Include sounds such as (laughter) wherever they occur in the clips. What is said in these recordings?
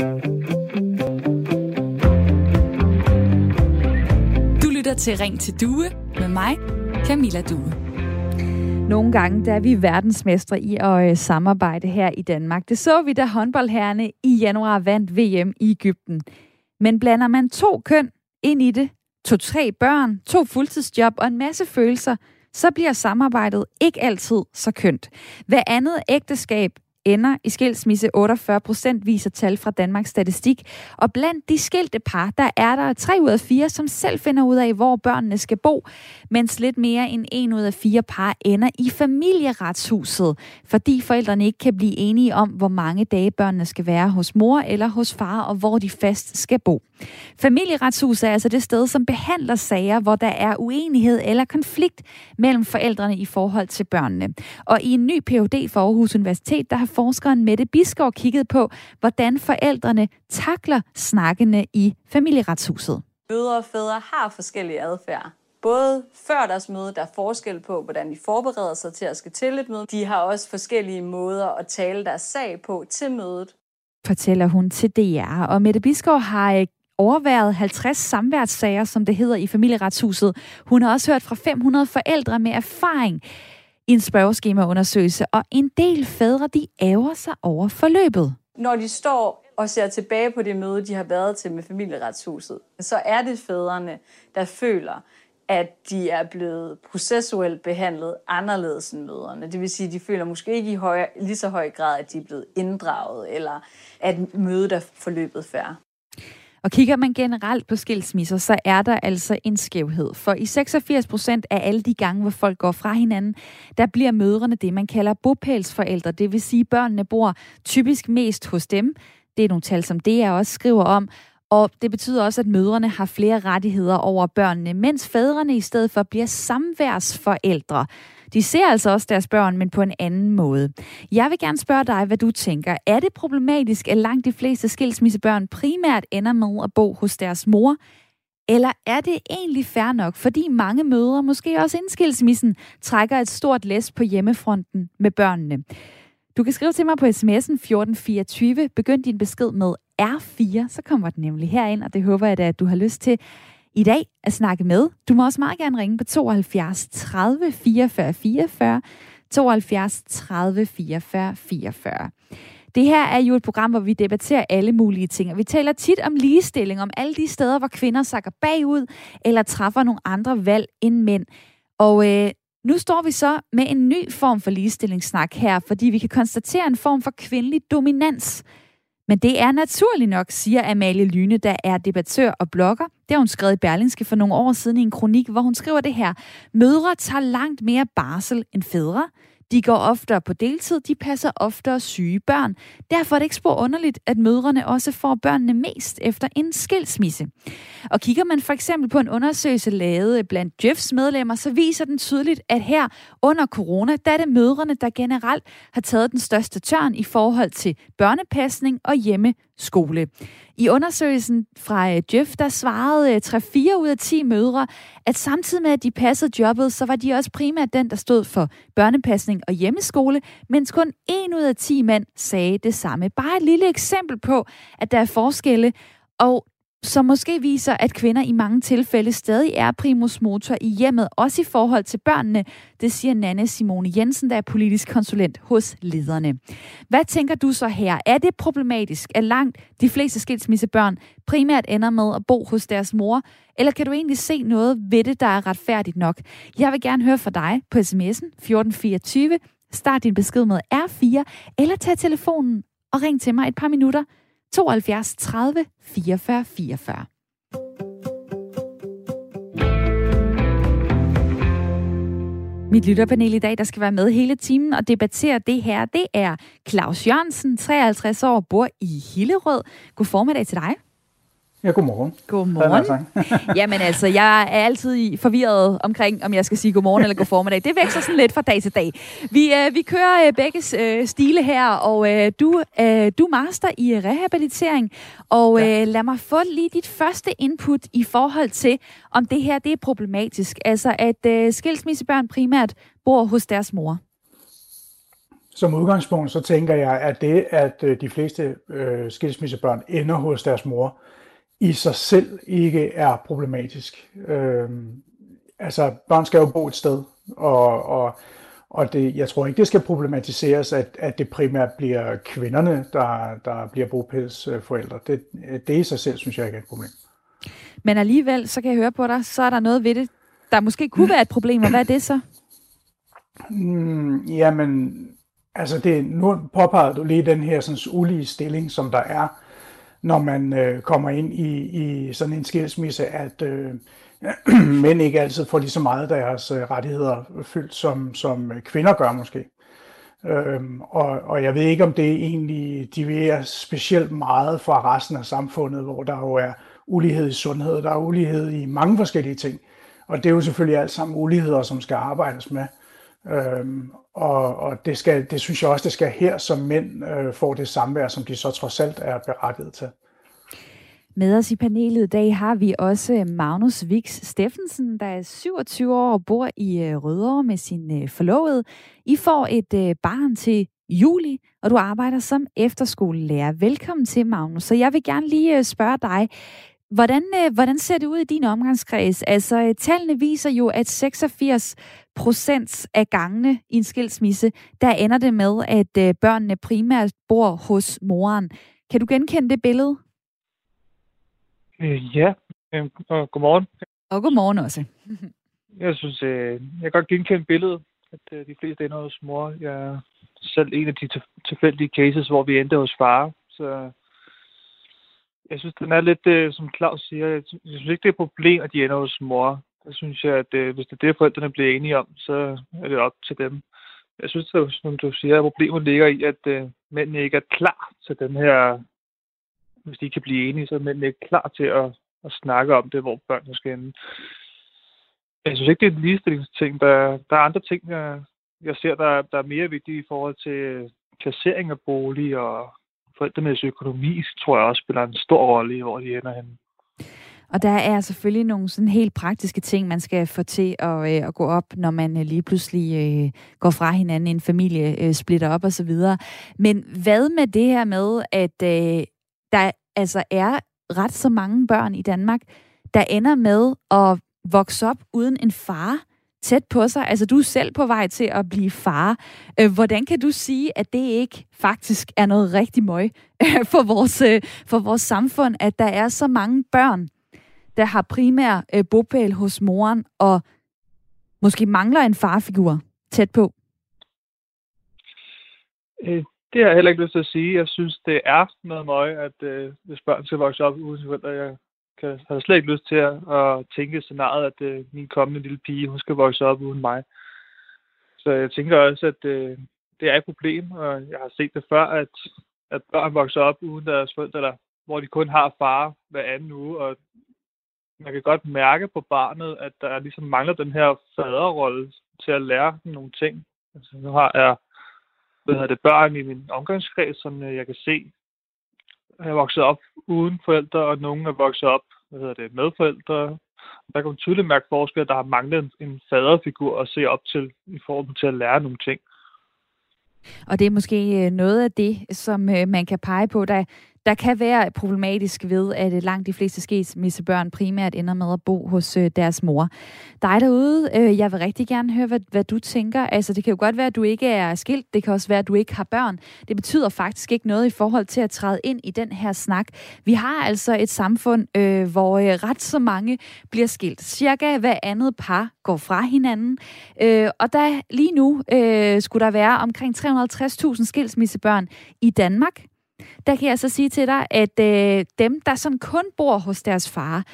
Du lytter til Ring til Due med mig, Camilla Due. Nogle gange der er vi verdensmestre i at øh, samarbejde her i Danmark. Det så vi, da håndboldherrene i januar vandt VM i Ægypten. Men blander man to køn ind i det, to-tre børn, to fuldtidsjob og en masse følelser, så bliver samarbejdet ikke altid så kønt. Hver andet ægteskab ender i skilsmisse 48 procent, viser tal fra Danmarks Statistik. Og blandt de skilte par, der er der 3 ud af 4, som selv finder ud af, hvor børnene skal bo, mens lidt mere end 1 ud af 4 par ender i familieretshuset, fordi forældrene ikke kan blive enige om, hvor mange dage børnene skal være hos mor eller hos far, og hvor de fast skal bo. Familieretshuset er altså det sted, som behandler sager, hvor der er uenighed eller konflikt mellem forældrene i forhold til børnene. Og i en ny Ph.D. for Aarhus Universitet, der har forskeren Mette Biskov kigget på, hvordan forældrene takler snakkene i familieretshuset. Mødre og fædre har forskellige adfærd. Både før deres møde, der er forskel på, hvordan de forbereder sig til at skal til et møde. De har også forskellige måder at tale deres sag på til mødet. Fortæller hun til DR. Og Mette Biskov har øh, overværet 50 samværssager, som det hedder i familieretshuset. Hun har også hørt fra 500 forældre med erfaring i en spørgeskemaundersøgelse, og en del fædre, de æver sig over forløbet. Når de står og ser tilbage på det møde, de har været til med familieretshuset, så er det fædrene, der føler, at de er blevet processuelt behandlet anderledes end møderne. Det vil sige, at de føler måske ikke i høj, lige så høj grad, at de er blevet inddraget, eller at mødet er forløbet færre. Og kigger man generelt på skilsmisser, så er der altså en skævhed. For i 86 procent af alle de gange, hvor folk går fra hinanden, der bliver mødrene det, man kalder bopælsforældre. Det vil sige, at børnene bor typisk mest hos dem. Det er nogle tal, som det er også skriver om. Og det betyder også, at mødrene har flere rettigheder over børnene, mens fædrene i stedet for bliver samværsforældre. De ser altså også deres børn, men på en anden måde. Jeg vil gerne spørge dig, hvad du tænker. Er det problematisk, at langt de fleste skilsmissebørn primært ender med at bo hos deres mor? Eller er det egentlig fair nok, fordi mange mødre, måske også indskilsmissen, trækker et stort læs på hjemmefronten med børnene? Du kan skrive til mig på sms'en 1424. Begynd din besked med R4, så kommer den nemlig herind, og det håber jeg da, at du har lyst til i dag at snakke med. Du må også meget gerne ringe på 72 30 44 44, 72 30 44 44. Det her er jo et program, hvor vi debatterer alle mulige ting, og vi taler tit om ligestilling, om alle de steder, hvor kvinder sakker bagud, eller træffer nogle andre valg end mænd. Og øh, nu står vi så med en ny form for ligestillingssnak her, fordi vi kan konstatere en form for kvindelig dominans. Men det er naturligt nok, siger Amalie Lyne, der er debattør og blogger. Det har hun skrevet i Berlingske for nogle år siden i en kronik, hvor hun skriver det her. Mødre tager langt mere barsel end fædre. De går oftere på deltid, de passer oftere syge børn. Derfor er det ikke spor underligt, at mødrene også får børnene mest efter en skilsmisse. Og kigger man for eksempel på en undersøgelse lavet blandt Jeffs medlemmer, så viser den tydeligt, at her under corona, der er det mødrene, der generelt har taget den største tørn i forhold til børnepasning og hjemme skole. I undersøgelsen fra øh, Jeff, der svarede øh, 3-4 ud af 10 mødre, at samtidig med, at de passede jobbet, så var de også primært den, der stod for børnepasning og hjemmeskole, mens kun 1 ud af 10 mænd sagde det samme. Bare et lille eksempel på, at der er forskelle, og som måske viser, at kvinder i mange tilfælde stadig er primus motor i hjemmet, også i forhold til børnene. Det siger Nanne Simone Jensen, der er politisk konsulent hos lederne. Hvad tænker du så her? Er det problematisk, at langt de fleste skilsmissebørn primært ender med at bo hos deres mor? Eller kan du egentlig se noget ved det, der er retfærdigt nok? Jeg vil gerne høre fra dig på sms'en 1424. Start din besked med R4, eller tag telefonen og ring til mig et par minutter 72 30 44 44. Mit lytterpanel i dag, der skal være med hele timen og debattere det her, det er Claus Jørgensen, 53 år, bor i Hillerød. God formiddag til dig. Ja, godmorgen. Godmorgen. (laughs) (laughs) Jamen altså, jeg er altid forvirret omkring, om jeg skal sige godmorgen eller god formiddag. Det vækster sådan lidt fra dag til dag. Vi, øh, vi kører øh, begge øh, stile her, og øh, du, øh, du master i rehabilitering. Og ja. øh, lad mig få lige dit første input i forhold til, om det her det er problematisk. Altså, at øh, skilsmissebørn primært bor hos deres mor. som udgangspunkt, så tænker jeg, at det, at øh, de fleste øh, skilsmissebørn ender hos deres mor, i sig selv ikke er problematisk. Øh, altså, børn skal jo bo et sted, og, og, og det, jeg tror ikke, det skal problematiseres, at, at det primært bliver kvinderne, der, der bliver bopælsforældre. Det, det i sig selv, synes jeg ikke er et problem. Men alligevel, så kan jeg høre på dig, så er der noget ved det, der måske kunne være et problem, og hvad er det så? Mm, jamen, altså det, nu påpeger du lige den her sådan, ulige stilling, som der er, når man øh, kommer ind i, i sådan en skilsmisse, at øh, (clears throat) mænd ikke altid får lige så meget deres øh, rettigheder fyldt, som, som øh, kvinder gør måske. Øhm, og, og jeg ved ikke, om det egentlig dividerer specielt meget fra resten af samfundet, hvor der jo er ulighed i sundhed, der er ulighed i mange forskellige ting. Og det er jo selvfølgelig alt sammen uligheder, som skal arbejdes med. Øhm, og og det, skal, det synes jeg også, det skal her, som mænd øh, får det samvær, som de så trods alt er berettiget til. Med os i panelet i dag har vi også Magnus Vix Steffensen, der er 27 år og bor i øh, Rødovre med sin øh, forlovede. I får et øh, barn til juli, og du arbejder som efterskolelærer. Velkommen til, Magnus. Så jeg vil gerne lige spørge dig, hvordan, hvordan ser det ud i din omgangskreds? Altså, tallene viser jo, at 86 procent af gangene i en skilsmisse, der ender det med, at børnene primært bor hos moren. Kan du genkende det billede? Øh, ja, øh, og godmorgen. Og godmorgen også. (laughs) jeg synes, øh, jeg kan godt genkende billedet, at øh, de fleste ender hos mor. Jeg er selv en af de tilfældige cases, hvor vi endte hos far. Så jeg synes, den er lidt, øh, som Claus siger, jeg synes, jeg synes ikke, det er et problem, at de ender hos mor. Jeg synes jeg, at øh, hvis det er det, forældrene bliver enige om, så er det op til dem. Jeg synes, at, som du siger, at problemet ligger i, at øh, mændene ikke er klar til den her hvis de ikke kan blive enige, så er mændene ikke klar til at, at snakke om det, hvor børnene skal ende. Jeg synes ikke, det er en ligestillingsting. Der, der er andre ting, jeg, jeg ser, der, der er mere vigtige i forhold til øh, placering af bolig og forældremæssig økonomi, tror jeg også spiller en stor rolle i, hvor de ender henne. Og der er selvfølgelig nogle sådan helt praktiske ting, man skal få til at, øh, at gå op, når man øh, lige pludselig øh, går fra hinanden, en familie øh, splitter op osv. Men hvad med det her med, at øh, der altså er ret så mange børn i Danmark, der ender med at vokse op uden en far tæt på sig. Altså, du er selv på vej til at blive far. Øh, hvordan kan du sige, at det ikke faktisk er noget rigtig møg øh, for vores, øh, for vores samfund, at der er så mange børn, der har primær bopæl hos moren, og måske mangler en farfigur tæt på? Det har jeg heller ikke lyst til at sige. Jeg synes, det er noget møg, at øh, hvis børn skal vokse op uden forældre, jeg kan, har slet ikke lyst til at, at tænke scenariet, at øh, min kommende lille pige, hun skal vokse op uden mig. Så jeg tænker også, at øh, det er et problem, og jeg har set det før, at, at børn vokser op uden deres forældre, eller, hvor de kun har far hver anden uge, og man kan godt mærke på barnet, at der ligesom mangler den her faderrolle til at lære nogle ting. Altså, nu har jeg hvad hedder det, børn i min omgangskreds, som øh, jeg kan se er vokset op uden forældre, og nogen er vokset op hvad hedder det, med forældre. Der kan man tydeligt mærke forskel, at der har manglet en faderfigur at se op til i forhold til at lære nogle ting. Og det er måske øh, noget af det, som øh, man kan pege på, der der kan være problematisk ved, at øh, langt de fleste skilsmissebørn primært ender med at bo hos øh, deres mor. Dig derude, øh, jeg vil rigtig gerne høre, hvad, hvad du tænker. Altså, det kan jo godt være, at du ikke er skilt. Det kan også være, at du ikke har børn. Det betyder faktisk ikke noget i forhold til at træde ind i den her snak. Vi har altså et samfund, øh, hvor øh, ret så mange bliver skilt. Cirka hver andet par går fra hinanden. Øh, og der lige nu øh, skulle der være omkring 350.000 skilsmissebørn i Danmark der kan jeg så sige til dig, at øh, dem, der sådan kun bor hos deres far,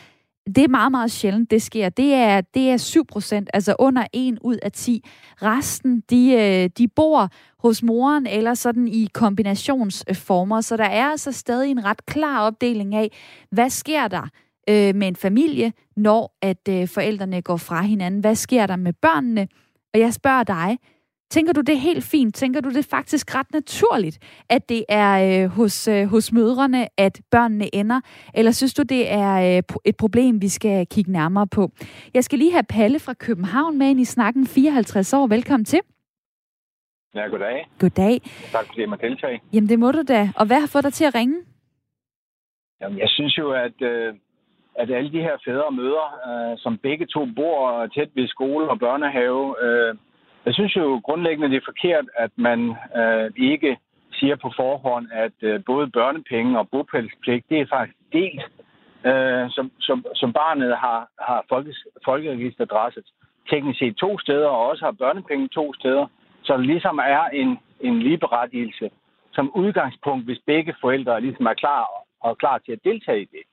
det er meget, meget sjældent, det sker. Det er, det er 7 procent, altså under 1 ud af 10. Resten, de, øh, de bor hos moren eller sådan i kombinationsformer. Så der er altså stadig en ret klar opdeling af, hvad sker der øh, med en familie, når at øh, forældrene går fra hinanden? Hvad sker der med børnene? Og jeg spørger dig, Tænker du det er helt fint? Tænker du det er faktisk ret naturligt, at det er øh, hos, øh, hos mødrene, at børnene ender? Eller synes du, det er øh, et problem, vi skal kigge nærmere på? Jeg skal lige have Palle fra København med ind i snakken. 54 år. Velkommen til. Ja, goddag. Goddag. Tak fordi jeg må deltage. Jamen, det må du da. Og hvad har fået dig til at ringe? Jamen, jeg synes jo, at, øh, at alle de her fædre og mødre, øh, som begge to bor tæt ved skole og børnehave, øh, jeg synes jo grundlæggende, det er forkert, at man øh, ikke siger på forhånd, at øh, både børnepenge og bopælspligt, det er faktisk delt, øh, som, som, som barnet har, har folkes, folkeregisteradresse teknisk set to steder, og også har børnepenge to steder. Så der ligesom er en, en ligeberettigelse som udgangspunkt, hvis begge forældre ligesom er klar og klar til at deltage i det.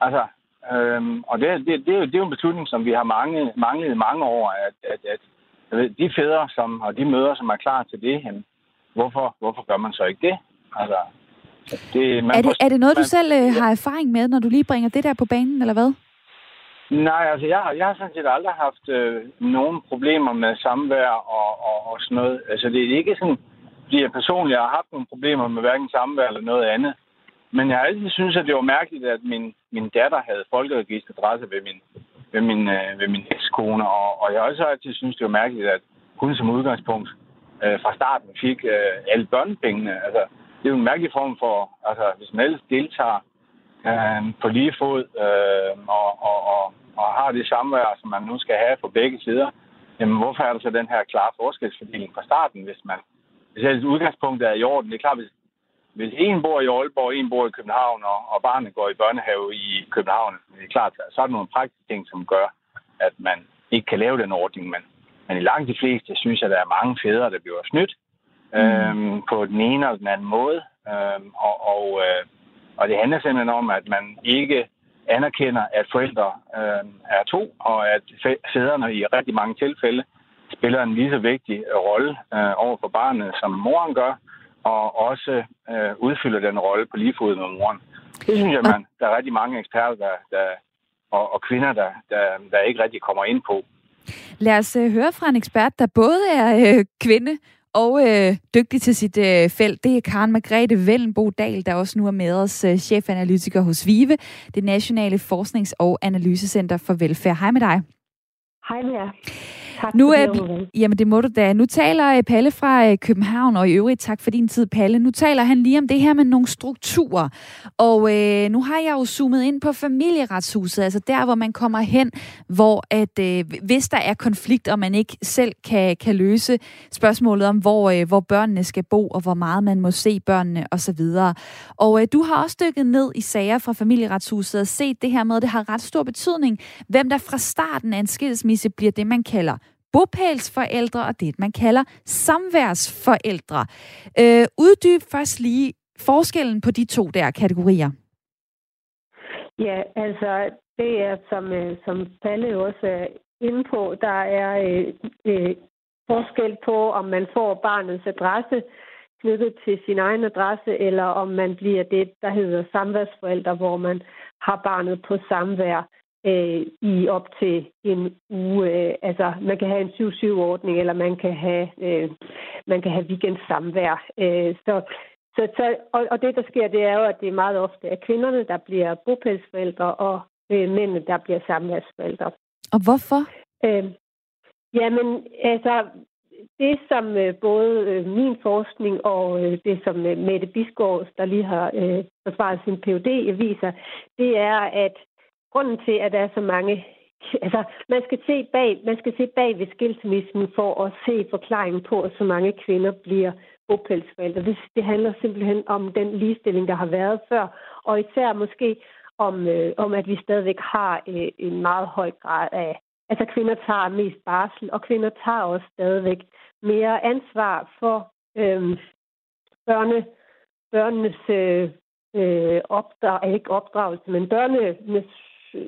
Altså, øhm, og det, det, det, er jo, det er jo en beslutning, som vi har mange, manglet i mange år, at, at, at de fædre som, og de møder, som er klar til det, jamen, hvorfor, hvorfor gør man så ikke det? Altså, det, man er, det, er det noget, man, du selv øh, har erfaring med, når du lige bringer det der på banen, eller hvad? Nej, altså jeg, jeg har sådan set aldrig haft øh, nogen problemer med samvær og, og, og sådan noget. Altså det er ikke sådan, fordi jeg personligt har haft nogle problemer med hverken samvær eller noget andet. Men jeg har altid synes, at det var mærkeligt, at min, min datter havde folkeregisteradresse ved min, ved min, øh, ved min ekskone. Og, og jeg har også altid synes, det var mærkeligt, at hun som udgangspunkt øh, fra starten fik øh, alle børnepengene. Altså, det er jo en mærkelig form for, altså hvis man ellers deltager øh, på lige fod øh, og, og, og, og har det samvær, som man nu skal have på begge sider, jamen hvorfor er der så den her klare forskelsfordeling fra starten, hvis man hvis ellers udgangspunktet er i orden. Det er klart, hvis, hvis en bor i Aalborg, en bor i København, og, og barnet går i børnehave i København, det er klart, så er der nogle praktiske ting, som gør, at man ikke kan lave den ordning. Men, men i langt de fleste synes jeg, at der er mange fædre, der bliver snydt mm. øhm, på den ene eller den anden måde. Øhm, og, og, øh, og det handler simpelthen om, at man ikke anerkender, at forældre øh, er to, og at fædrene i rigtig mange tilfælde spiller en lige så vigtig rolle øh, over for barnet, som moren gør, og også øh, udfylder den rolle på lige fod med moren. Det synes jeg, man, der er rigtig mange eksperter der, der, og, og kvinder, der, der, der ikke rigtig kommer ind på. Lad os øh, høre fra en ekspert, der både er øh, kvinde og øh, dygtig til sit øh, felt. Det er Karen Margrethe Vellenbo Dahl, der også nu er med os øh, chefanalytiker hos VIVE, det Nationale Forsknings- og Analysecenter for Velfærd. Hej med dig. Hej med jer. Tak nu er, det, jamen det må du da. Nu taler øh, Palle fra øh, København, og i øvrigt tak for din tid, Palle. Nu taler han lige om det her med nogle strukturer. Og øh, nu har jeg jo zoomet ind på familieretshuset, altså der, hvor man kommer hen, hvor at øh, hvis der er konflikt, og man ikke selv kan, kan løse spørgsmålet om, hvor, øh, hvor børnene skal bo, og hvor meget man må se børnene osv. Og øh, du har også dykket ned i sager fra familieretshuset og set det her med, at det har ret stor betydning, hvem der fra starten af en skilsmisse bliver det, man kalder bopælsforældre og det, man kalder samværsforældre. Øh, uddyb først lige forskellen på de to der kategorier. Ja, altså det er, som, øh, som Palle også er inde på, der er øh, øh, forskel på, om man får barnets adresse knyttet til sin egen adresse, eller om man bliver det, der hedder samværsforældre, hvor man har barnet på samvær øh, i op til en uge. Øh, altså, man kan have en 7-7-ordning, eller man kan have, øh, man kan have weekendsamvær. Øh, så, så, så, og, og det, der sker, det er jo, at det er meget ofte er kvinderne, der bliver bopælsforældre, og øh, mændene, der bliver samværsforældre. Og hvorfor? Øh, jamen, altså, det som øh, både øh, min forskning og øh, det som Mette Bisgaard, der lige har forsvaret sin PhD, viser, det er, at grunden til, at der er så mange... Altså, man skal se bag, man skal se bag ved skilsmissen for at se forklaringen på, at så mange kvinder bliver bopælsforældre. Det, det handler simpelthen om den ligestilling, der har været før, og især måske om, øh, om at vi stadigvæk har øh, en meget høj grad af... Altså, kvinder tager mest barsel, og kvinder tager også stadigvæk mere ansvar for øh, børne, børnenes øh, øh, opdrag, ikke opdragelse, men børnenes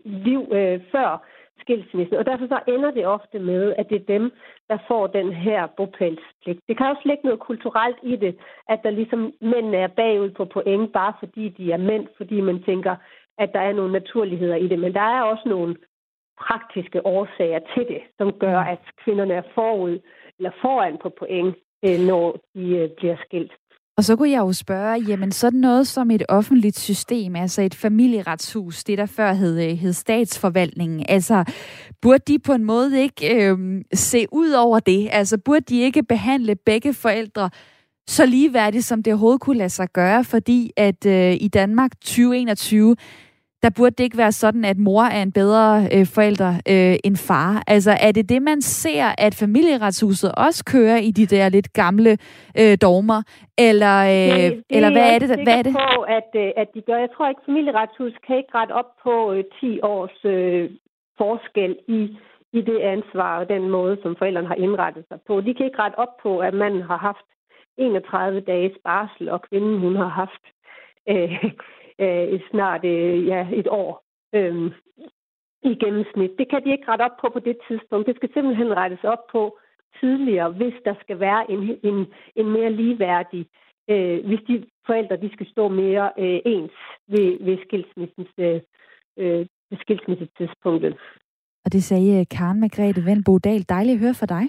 liv øh, før skilsmissen. Og derfor så ender det ofte med, at det er dem, der får den her bopælspligt. Det kan også ligge noget kulturelt i det, at der ligesom mænd er bagud på point, bare fordi de er mænd, fordi man tænker, at der er nogle naturligheder i det. Men der er også nogle praktiske årsager til det, som gør, mm. at kvinderne er forud eller foran på point, øh, når de øh, bliver skilt. Og så kunne jeg jo spørge, jamen sådan noget som et offentligt system, altså et familieretshus, det der før hed, øh, hed statsforvaltningen, altså burde de på en måde ikke øh, se ud over det? Altså burde de ikke behandle begge forældre så ligeværdigt, som det overhovedet kunne lade sig gøre, fordi at øh, i Danmark 2021, der burde det ikke være sådan, at mor er en bedre øh, forælder øh, end far. Altså er det det, man ser, at familieretshuset også kører i de der lidt gamle øh, dogmer? Eller, øh, Nej, det eller hvad er det? Hvad er det? på, at, øh, at de gør. Jeg tror ikke, familieretshuset kan ikke rette op på øh, 10 års øh, forskel i, i det ansvar og den måde, som forældrene har indrettet sig på. De kan ikke rette op på, at man har haft 31 dages barsel, og kvinden hun har haft øh, øh, snart øh, ja, et år øh, i gennemsnit. Det kan de ikke rette op på på det tidspunkt. Det skal simpelthen rettes op på tidligere, hvis der skal være en, en, en mere ligeværdig, øh, hvis de forældre de skal stå mere øh, ens ved, ved skilsmissens øh, øh skilsmissetidspunktet. Og det sagde Karen Margrethe Vendbo Dahl. Dejligt at høre fra dig.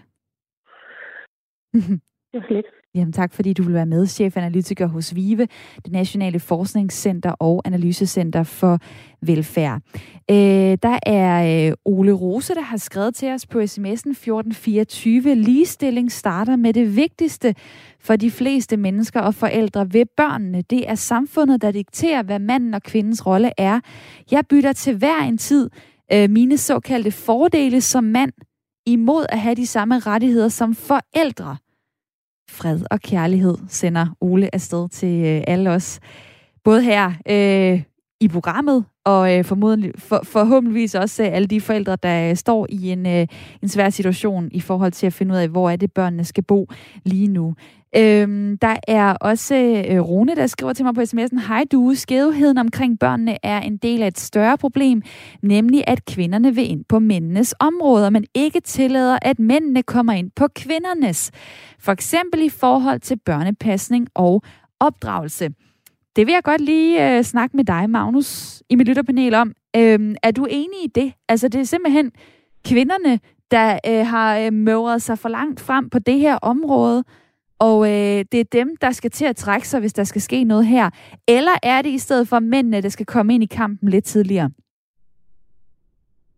det var lidt. Jamen tak, fordi du vil være med, chefanalytiker hos VIVE, det Nationale Forskningscenter og Analysecenter for Velfærd. Øh, der er øh, Ole Rose, der har skrevet til os på sms'en 1424. Ligestilling starter med det vigtigste for de fleste mennesker og forældre ved børnene. Det er samfundet, der dikterer, hvad manden og kvindens rolle er. Jeg bytter til hver en tid øh, mine såkaldte fordele som mand imod at have de samme rettigheder som forældre fred og kærlighed, sender Ole afsted til øh, alle os. Både her øh, i programmet, og øh, formodentlig, for, forhåbentligvis også øh, alle de forældre, der øh, står i en, øh, en svær situation i forhold til at finde ud af, hvor er det, børnene skal bo lige nu. Øhm, der er også øh, Rune, der skriver til mig på sms'en, Hej du, skævheden omkring børnene er en del af et større problem, nemlig at kvinderne vil ind på mændenes områder, men ikke tillader, at mændene kommer ind på kvindernes. For eksempel i forhold til børnepasning og opdragelse. Det vil jeg godt lige øh, snakke med dig, Magnus, i mit lytterpanel om. Øhm, er du enig i det? Altså, det er simpelthen kvinderne, der øh, har øh, møvret sig for langt frem på det her område, og øh, det er dem, der skal til at trække sig, hvis der skal ske noget her. Eller er det i stedet for mændene, der skal komme ind i kampen lidt tidligere?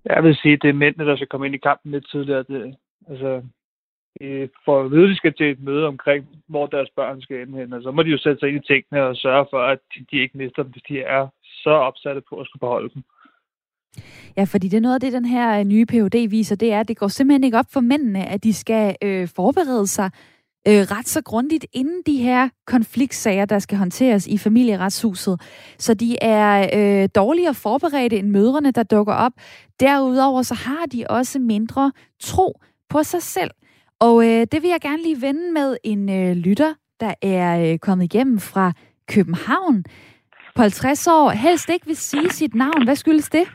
Jeg vil sige, at det er mændene, der skal komme ind i kampen lidt tidligere. Det, altså, for at vide, de skal til et møde omkring, hvor deres børn skal ende hen. Og så må de jo sætte sig ind i tingene og sørge for, at de ikke mister dem, hvis de er så opsatte på at skulle beholde dem. Ja, fordi det er noget af det, den her nye PhD viser, det er, at det går simpelthen ikke op for mændene, at de skal øh, forberede sig øh, ret så grundigt inden de her konfliktsager, der skal håndteres i familieretshuset. Så de er øh, dårligere forberedte end mødrene, der dukker op. Derudover så har de også mindre tro på sig selv. Og øh, det vil jeg gerne lige vende med en øh, lytter, der er øh, kommet igennem fra København. På 50 år, helst ikke vil sige sit navn. Hvad skyldes det?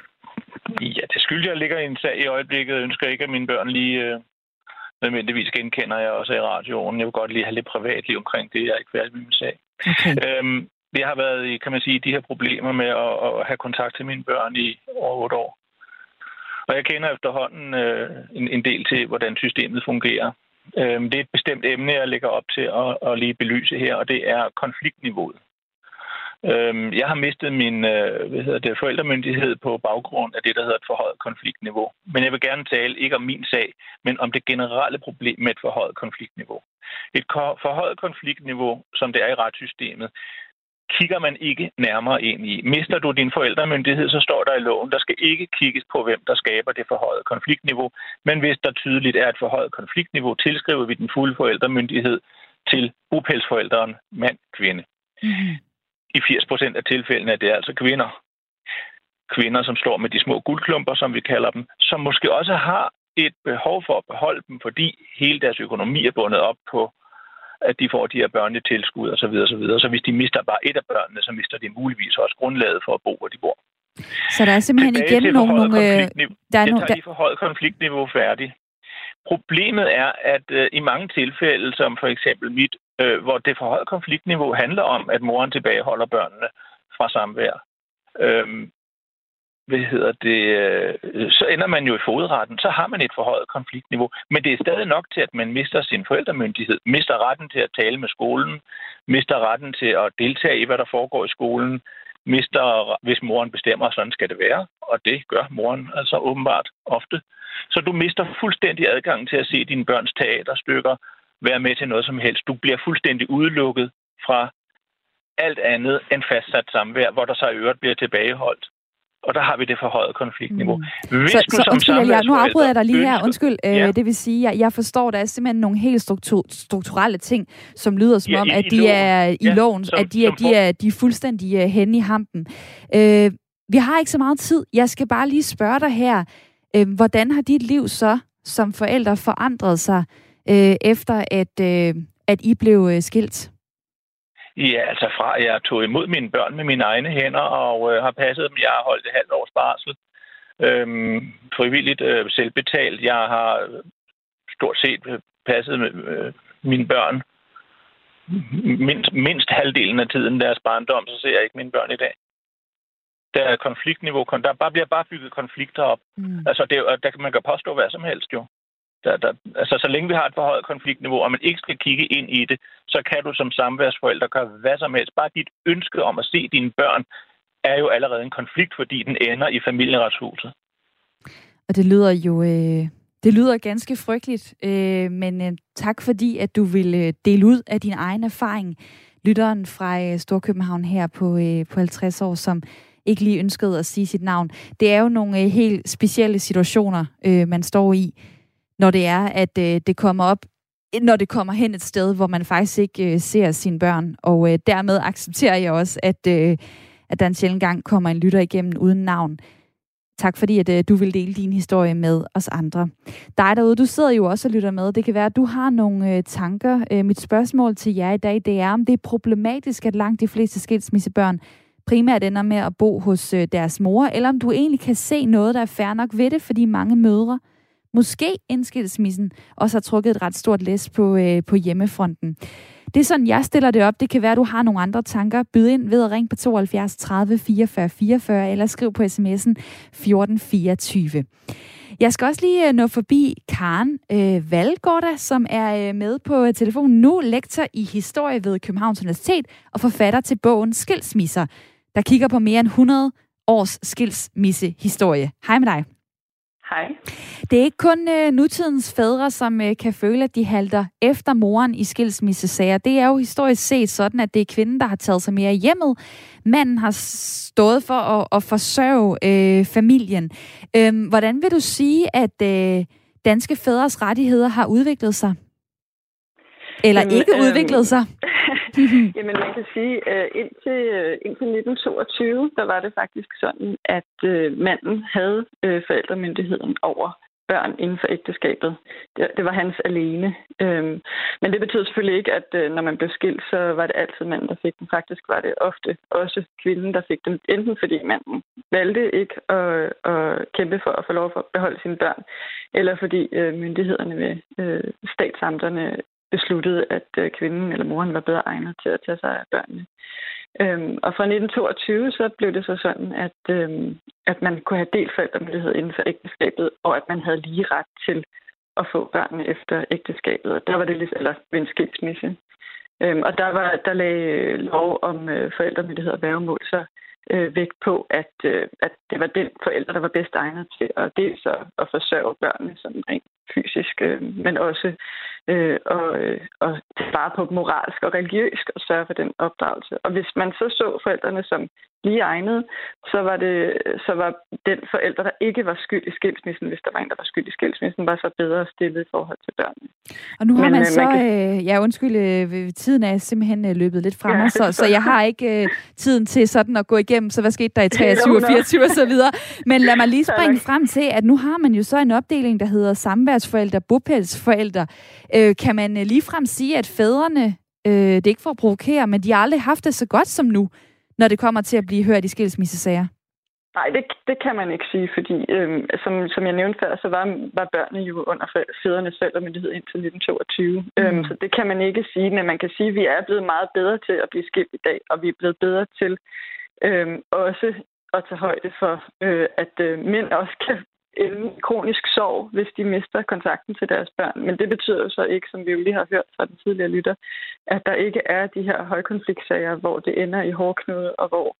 Ja, det skyldes, jeg ligger i en sag i øjeblikket. Jeg ønsker ikke, at mine børn lige øh, nødvendigvis genkender jeg også i radioen. Jeg vil godt lige have lidt privatliv omkring det. Jeg er ikke færdig med min sag. Okay. Øhm, jeg har været kan man sige, de her problemer med at, at have kontakt til mine børn i over otte år. Og jeg kender efterhånden øh, en, en del til, hvordan systemet fungerer. Øh, det er et bestemt emne, jeg lægger op til at, at lige belyse her, og det er konfliktniveauet. Øh, jeg har mistet min øh, hvad hedder det, forældremyndighed på baggrund af det, der hedder et forhøjet konfliktniveau. Men jeg vil gerne tale ikke om min sag, men om det generelle problem med et forhøjet konfliktniveau. Et forhøjet konfliktniveau, som det er i retssystemet, kigger man ikke nærmere ind i. Mister du din forældremyndighed, så står der i loven, der skal ikke kigges på, hvem der skaber det forhøjet konfliktniveau. Men hvis der tydeligt er et forhøjet konfliktniveau, tilskriver vi den fulde forældremyndighed til upælsforældren mand-kvinde. Mm. I 80 procent af tilfældene er det altså kvinder. Kvinder, som slår med de små guldklumper, som vi kalder dem, som måske også har et behov for at beholde dem, fordi hele deres økonomi er bundet op på at de får de her børnetilskud osv. Så, videre, så, videre. så hvis de mister bare et af børnene, så mister de muligvis også grundlaget for at bo, hvor de bor. Så der er simpelthen Tilbage igen nogle... nogle øh, der er nogle, der... lige forhøjet konfliktniveau færdig. Problemet er, at øh, i mange tilfælde, som for eksempel mit, øh, hvor det forhøjet konfliktniveau handler om, at moren tilbageholder børnene fra samvær, øh, hvad hedder det, øh, så ender man jo i fodretten. Så har man et forhøjet konfliktniveau. Men det er stadig nok til, at man mister sin forældremyndighed, mister retten til at tale med skolen, mister retten til at deltage i, hvad der foregår i skolen, mister, hvis moren bestemmer, sådan skal det være. Og det gør moren altså åbenbart ofte. Så du mister fuldstændig adgang til at se dine børns teaterstykker, være med til noget som helst. Du bliver fuldstændig udelukket fra alt andet end fastsat samvær, hvor der så i øvrigt bliver tilbageholdt. Og der har vi det forhøjet konfliktniveau. Mm. Hvis så, så undskyld, jeg, nu afbryder jeg dig lige her. Undskyld, øh, ja. det vil sige, jeg, jeg forstår, der er simpelthen nogle helt struktur, strukturelle ting, som lyder som ja, om, i, at de i er i ja, loven, som, at de er, de er, de er fuldstændig uh, henne i hampen. Øh, vi har ikke så meget tid. Jeg skal bare lige spørge dig her, øh, hvordan har dit liv så som forældre forandret sig, øh, efter at, øh, at I blev øh, skilt? Ja, altså fra jeg tog imod mine børn med mine egne hænder og øh, har passet dem. Jeg har holdt et halvt års barsel. Øhm, frivilligt øh, selvbetalt. Jeg har stort set passet med, øh, mine børn mindst, mindst halvdelen af tiden deres barndom, så ser jeg ikke mine børn i dag. Der er konfliktniveau, der bare bliver bare bygget konflikter op. Mm. Altså, det, der, man kan påstå hvad som helst jo. Der, der, altså, så længe vi har et forhøjet konfliktniveau, og man ikke skal kigge ind i det, så kan du som samværsforælder gøre hvad som helst. Bare dit ønske om at se dine børn er jo allerede en konflikt, fordi den ender i familieretshuset. Og det lyder jo øh, det lyder ganske frygteligt, øh, men øh, tak fordi, at du ville øh, dele ud af din egen erfaring. Lytteren fra øh, Storkøbenhavn her på, øh, på 50 år, som ikke lige ønskede at sige sit navn. Det er jo nogle øh, helt specielle situationer, øh, man står i når det er, at øh, det kommer op, når det kommer hen et sted, hvor man faktisk ikke øh, ser sine børn. Og øh, dermed accepterer jeg også, at, øh, at der en sjældent gang kommer en lytter igennem uden navn. Tak fordi, at øh, du vil dele din historie med os andre. Dig derude, du sidder jo også og lytter med. Det kan være, at du har nogle øh, tanker. Øh, mit spørgsmål til jer i dag, det er, om det er problematisk, at langt de fleste skilsmissebørn primært ender med at bo hos øh, deres mor, eller om du egentlig kan se noget, der er fair nok ved det, fordi mange mødre måske indskilsmissen også har trukket et ret stort læs på, øh, på hjemmefronten. Det er sådan, jeg stiller det op. Det kan være, at du har nogle andre tanker. Byd ind ved at ringe på 72 30 44 44 eller skriv på sms'en 1424. Jeg skal også lige øh, nå forbi Karen øh, Valgårda, som er øh, med på øh, telefonen nu, lektor i historie ved Københavns Universitet og forfatter til bogen Skilsmisser, der kigger på mere end 100 års skilsmissehistorie. Hej med dig. Hej. Det er ikke kun øh, nutidens fædre, som øh, kan føle, at de halter efter moren i skilsmissesager. Det er jo historisk set sådan, at det er kvinden, der har taget sig mere hjemmet. Manden har stået for at, at forsørge øh, familien. Øh, hvordan vil du sige, at øh, danske fædres rettigheder har udviklet sig? Eller Jamen, ikke udviklet øh, sig? (laughs) Jamen, man kan sige, øh, indtil, øh, indtil 1922, der var det faktisk sådan, at øh, manden havde forældremyndigheden over børn inden for ægteskabet. Det, det var hans alene. Øhm, men det betyder selvfølgelig ikke, at når man blev skilt, så var det altid manden, der fik dem. Faktisk var det ofte også kvinden, der fik dem. Enten fordi manden valgte ikke at, at kæmpe for at få lov at beholde sine børn, eller fordi myndighederne ved statsamterne besluttede, at øh, kvinden eller moren var bedre egnet til at tage sig af børnene. Øhm, og fra 1922 så blev det så sådan, at, øhm, at man kunne have delt forældremyndighed inden for ægteskabet, og at man havde lige ret til at få børnene efter ægteskabet. Og der var det lidt, eller ved en skilsmisse. Øhm, og der, var, der lagde øh, lov om øh, forældremyndighed og værgemål så øh, vægt på, at, øh, at det var den forælder, der var bedst egnet til at dels at, at forsørge børnene sådan rent fysisk, øh, men også øh, og, øh, og svare på moralsk og religiøst og sørge for den opdragelse. Og hvis man så så forældrene som lige egnet, så var, det, så var den forælder, der ikke var skyld i skilsmissen, hvis der var en, der var skyld i skilsmissen, var så bedre stillet i forhold til børnene. Og nu har Men, man øh, så, man kan... øh, ja undskyld, øh, tiden er simpelthen øh, løbet lidt frem, ja, så, så jeg har ikke øh, tiden til sådan at gå igennem, så hvad skete der i 23 og 24 og så videre. Men lad mig lige (laughs) springe frem til, at nu har man jo så en opdeling, der hedder samværsforældre, bopælsforældre. Øh, kan man øh, ligefrem sige, at fædrene, øh, det er ikke for at provokere, men de har aldrig haft det så godt som nu, når det kommer til at blive hørt i skilsmissesager? Nej, det, det kan man ikke sige, fordi øh, som, som jeg nævnte før, så var, var børnene jo under fædrenes forældremyndighed indtil 1922. Mm. Øhm, så det kan man ikke sige, men man kan sige, at vi er blevet meget bedre til at blive skilt i dag, og vi er blevet bedre til øh, også at tage højde for, øh, at øh, mænd også kan ende kronisk sorg, hvis de mister kontakten til deres børn. Men det betyder jo så ikke, som vi jo lige har hørt fra den tidligere lytter, at der ikke er de her højkonfliktsager, hvor det ender i hårdknude, og hvor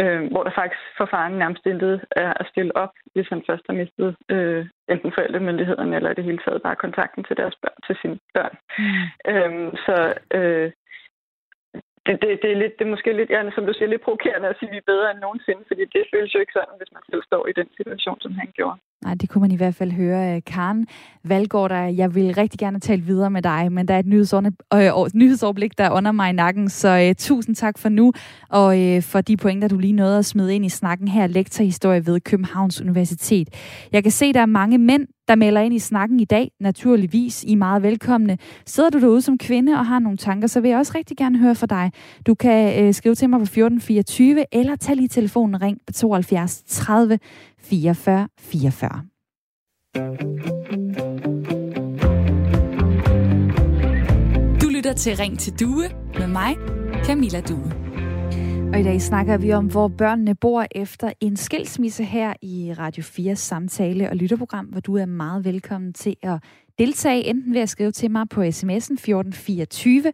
øh, hvor der faktisk for faren nærmest intet er at stille op, hvis han først har mistet øh, enten forældremyndigheden eller i det hele taget bare kontakten til deres børn, til sine børn. Mm. Øhm, så øh, det, det, det, er lidt, det er måske lidt, ja, som du siger, lidt provokerende at sige, at vi er bedre end nogensinde, fordi det føles jo ikke sådan, hvis man selv står i den situation, som han gjorde. Nej, det kunne man i hvert fald høre. Øh, Karen Valgaard, der, jeg vil rigtig gerne tale videre med dig, men der er et nyhedsoverblik, øh, der er under mig i nakken, så uh, tusind tak for nu, og uh, for de pointer, du lige nåede at smide ind i snakken her, lektorhistorie ved Københavns Universitet. Jeg kan se, der er mange mænd, der melder ind i snakken i dag, naturligvis. I er meget velkomne. Sidder du derude som kvinde og har nogle tanker, så vil jeg også rigtig gerne høre fra dig. Du kan øh, skrive til mig på 1424, eller tag lige telefonen ring på 72 30 44 44. Du lytter til Ring til Due med mig, Camilla Due. Og i dag snakker vi om, hvor børnene bor efter en skilsmisse her i Radio 4 samtale- og lytterprogram, hvor du er meget velkommen til at deltage, enten ved at skrive til mig på sms'en 1424,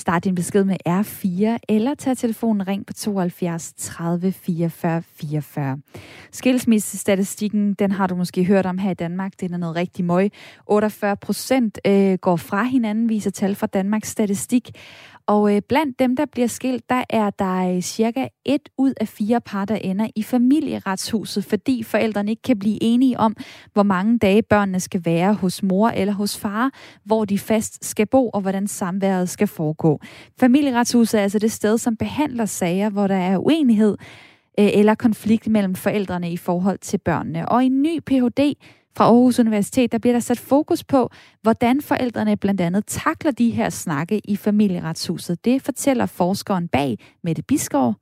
Start din besked med R4, eller tag telefonen ring på 72 30 44 44. Skilsmissestatistikken, den har du måske hørt om her i Danmark. Den er noget rigtig møg. 48 procent øh, går fra hinanden, viser tal fra Danmarks Statistik. Og øh, blandt dem, der bliver skilt, der er der øh, cirka et ud af fire par, der ender i familieretshuset, fordi forældrene ikke kan blive enige om, hvor mange dage børnene skal være hos mor eller hos far, hvor de fast skal bo og hvordan samværet skal foregå. Familieretshuset er altså det sted, som behandler sager, hvor der er uenighed øh, eller konflikt mellem forældrene i forhold til børnene. Og en ny Ph.D fra Aarhus Universitet, der bliver der sat fokus på, hvordan forældrene blandt andet takler de her snakke i familieretshuset. Det fortæller forskeren bag Mette Biskov,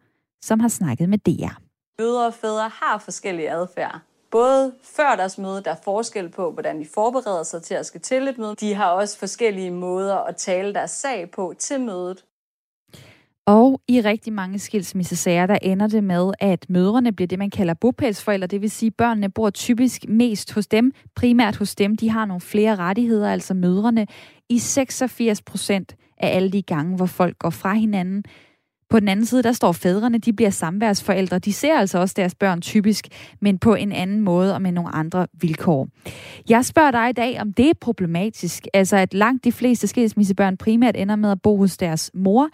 som har snakket med DR. Mødre og fædre har forskellige adfærd. Både før deres møde, der er forskel på, hvordan de forbereder sig til at skal til et møde. De har også forskellige måder at tale deres sag på til mødet. Og i rigtig mange skilsmissesager, der ender det med, at mødrene bliver det, man kalder bopælsforældre. Det vil sige, at børnene bor typisk mest hos dem, primært hos dem. De har nogle flere rettigheder, altså mødrene, i 86 procent af alle de gange, hvor folk går fra hinanden. På den anden side, der står fædrene, de bliver samværsforældre. De ser altså også deres børn typisk, men på en anden måde og med nogle andre vilkår. Jeg spørger dig i dag, om det er problematisk, altså at langt de fleste skilsmissebørn primært ender med at bo hos deres mor,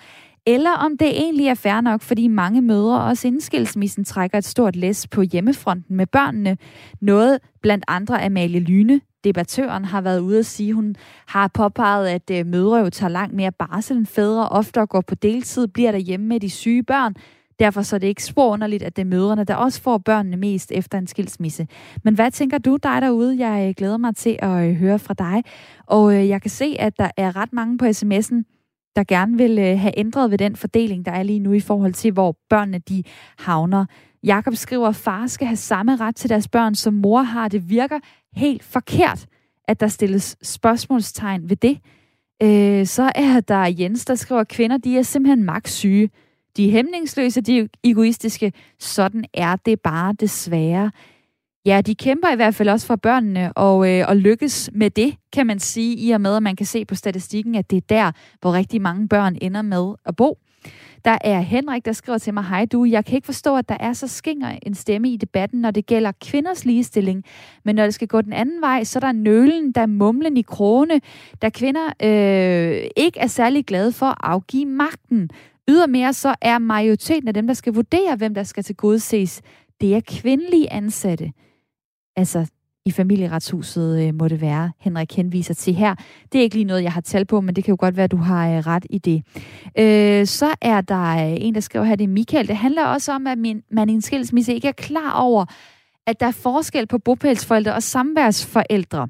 eller om det egentlig er fair nok, fordi mange mødre også inden skilsmissen trækker et stort læs på hjemmefronten med børnene. Noget blandt andre Amalie Lyne, debattøren, har været ude at sige, hun har påpeget, at øh, mødre jo tager langt mere barsel end fædre, ofte går på deltid, bliver der hjemme med de syge børn. Derfor så er det ikke spor underligt, at det er mødrene, der også får børnene mest efter en skilsmisse. Men hvad tænker du dig derude? Jeg øh, glæder mig til at øh, høre fra dig. Og jeg kan se, at der er ret mange på sms'en, der gerne vil øh, have ændret ved den fordeling, der er lige nu i forhold til, hvor børnene de havner. Jakob skriver, at far skal have samme ret til deres børn, som mor har. Det virker helt forkert, at der stilles spørgsmålstegn ved det. Øh, så er der Jens, der skriver, at kvinder de er simpelthen magtsyge. De er hæmningsløse, de er egoistiske. Sådan er det bare desværre. Ja, de kæmper i hvert fald også for børnene, og, øh, og lykkes med det, kan man sige, i og med, at man kan se på statistikken, at det er der, hvor rigtig mange børn ender med at bo. Der er Henrik, der skriver til mig, hej du, jeg kan ikke forstå, at der er så skinger en stemme i debatten, når det gælder kvinders ligestilling. Men når det skal gå den anden vej, så er der nølen, der er mumlen i krone, der kvinder øh, ikke er særlig glade for at afgive magten. Ydermere så er majoriteten af dem, der skal vurdere, hvem der skal tilgodeses, det er kvindelige ansatte altså i familieretshuset øh, må det være, Henrik henviser til her. Det er ikke lige noget, jeg har tal på, men det kan jo godt være, at du har øh, ret i det. Øh, så er der øh, en, der skriver her, det er Michael. Det handler også om, at min, man i en skilsmisse ikke er klar over, at der er forskel på bopælsforældre og samværsforældre.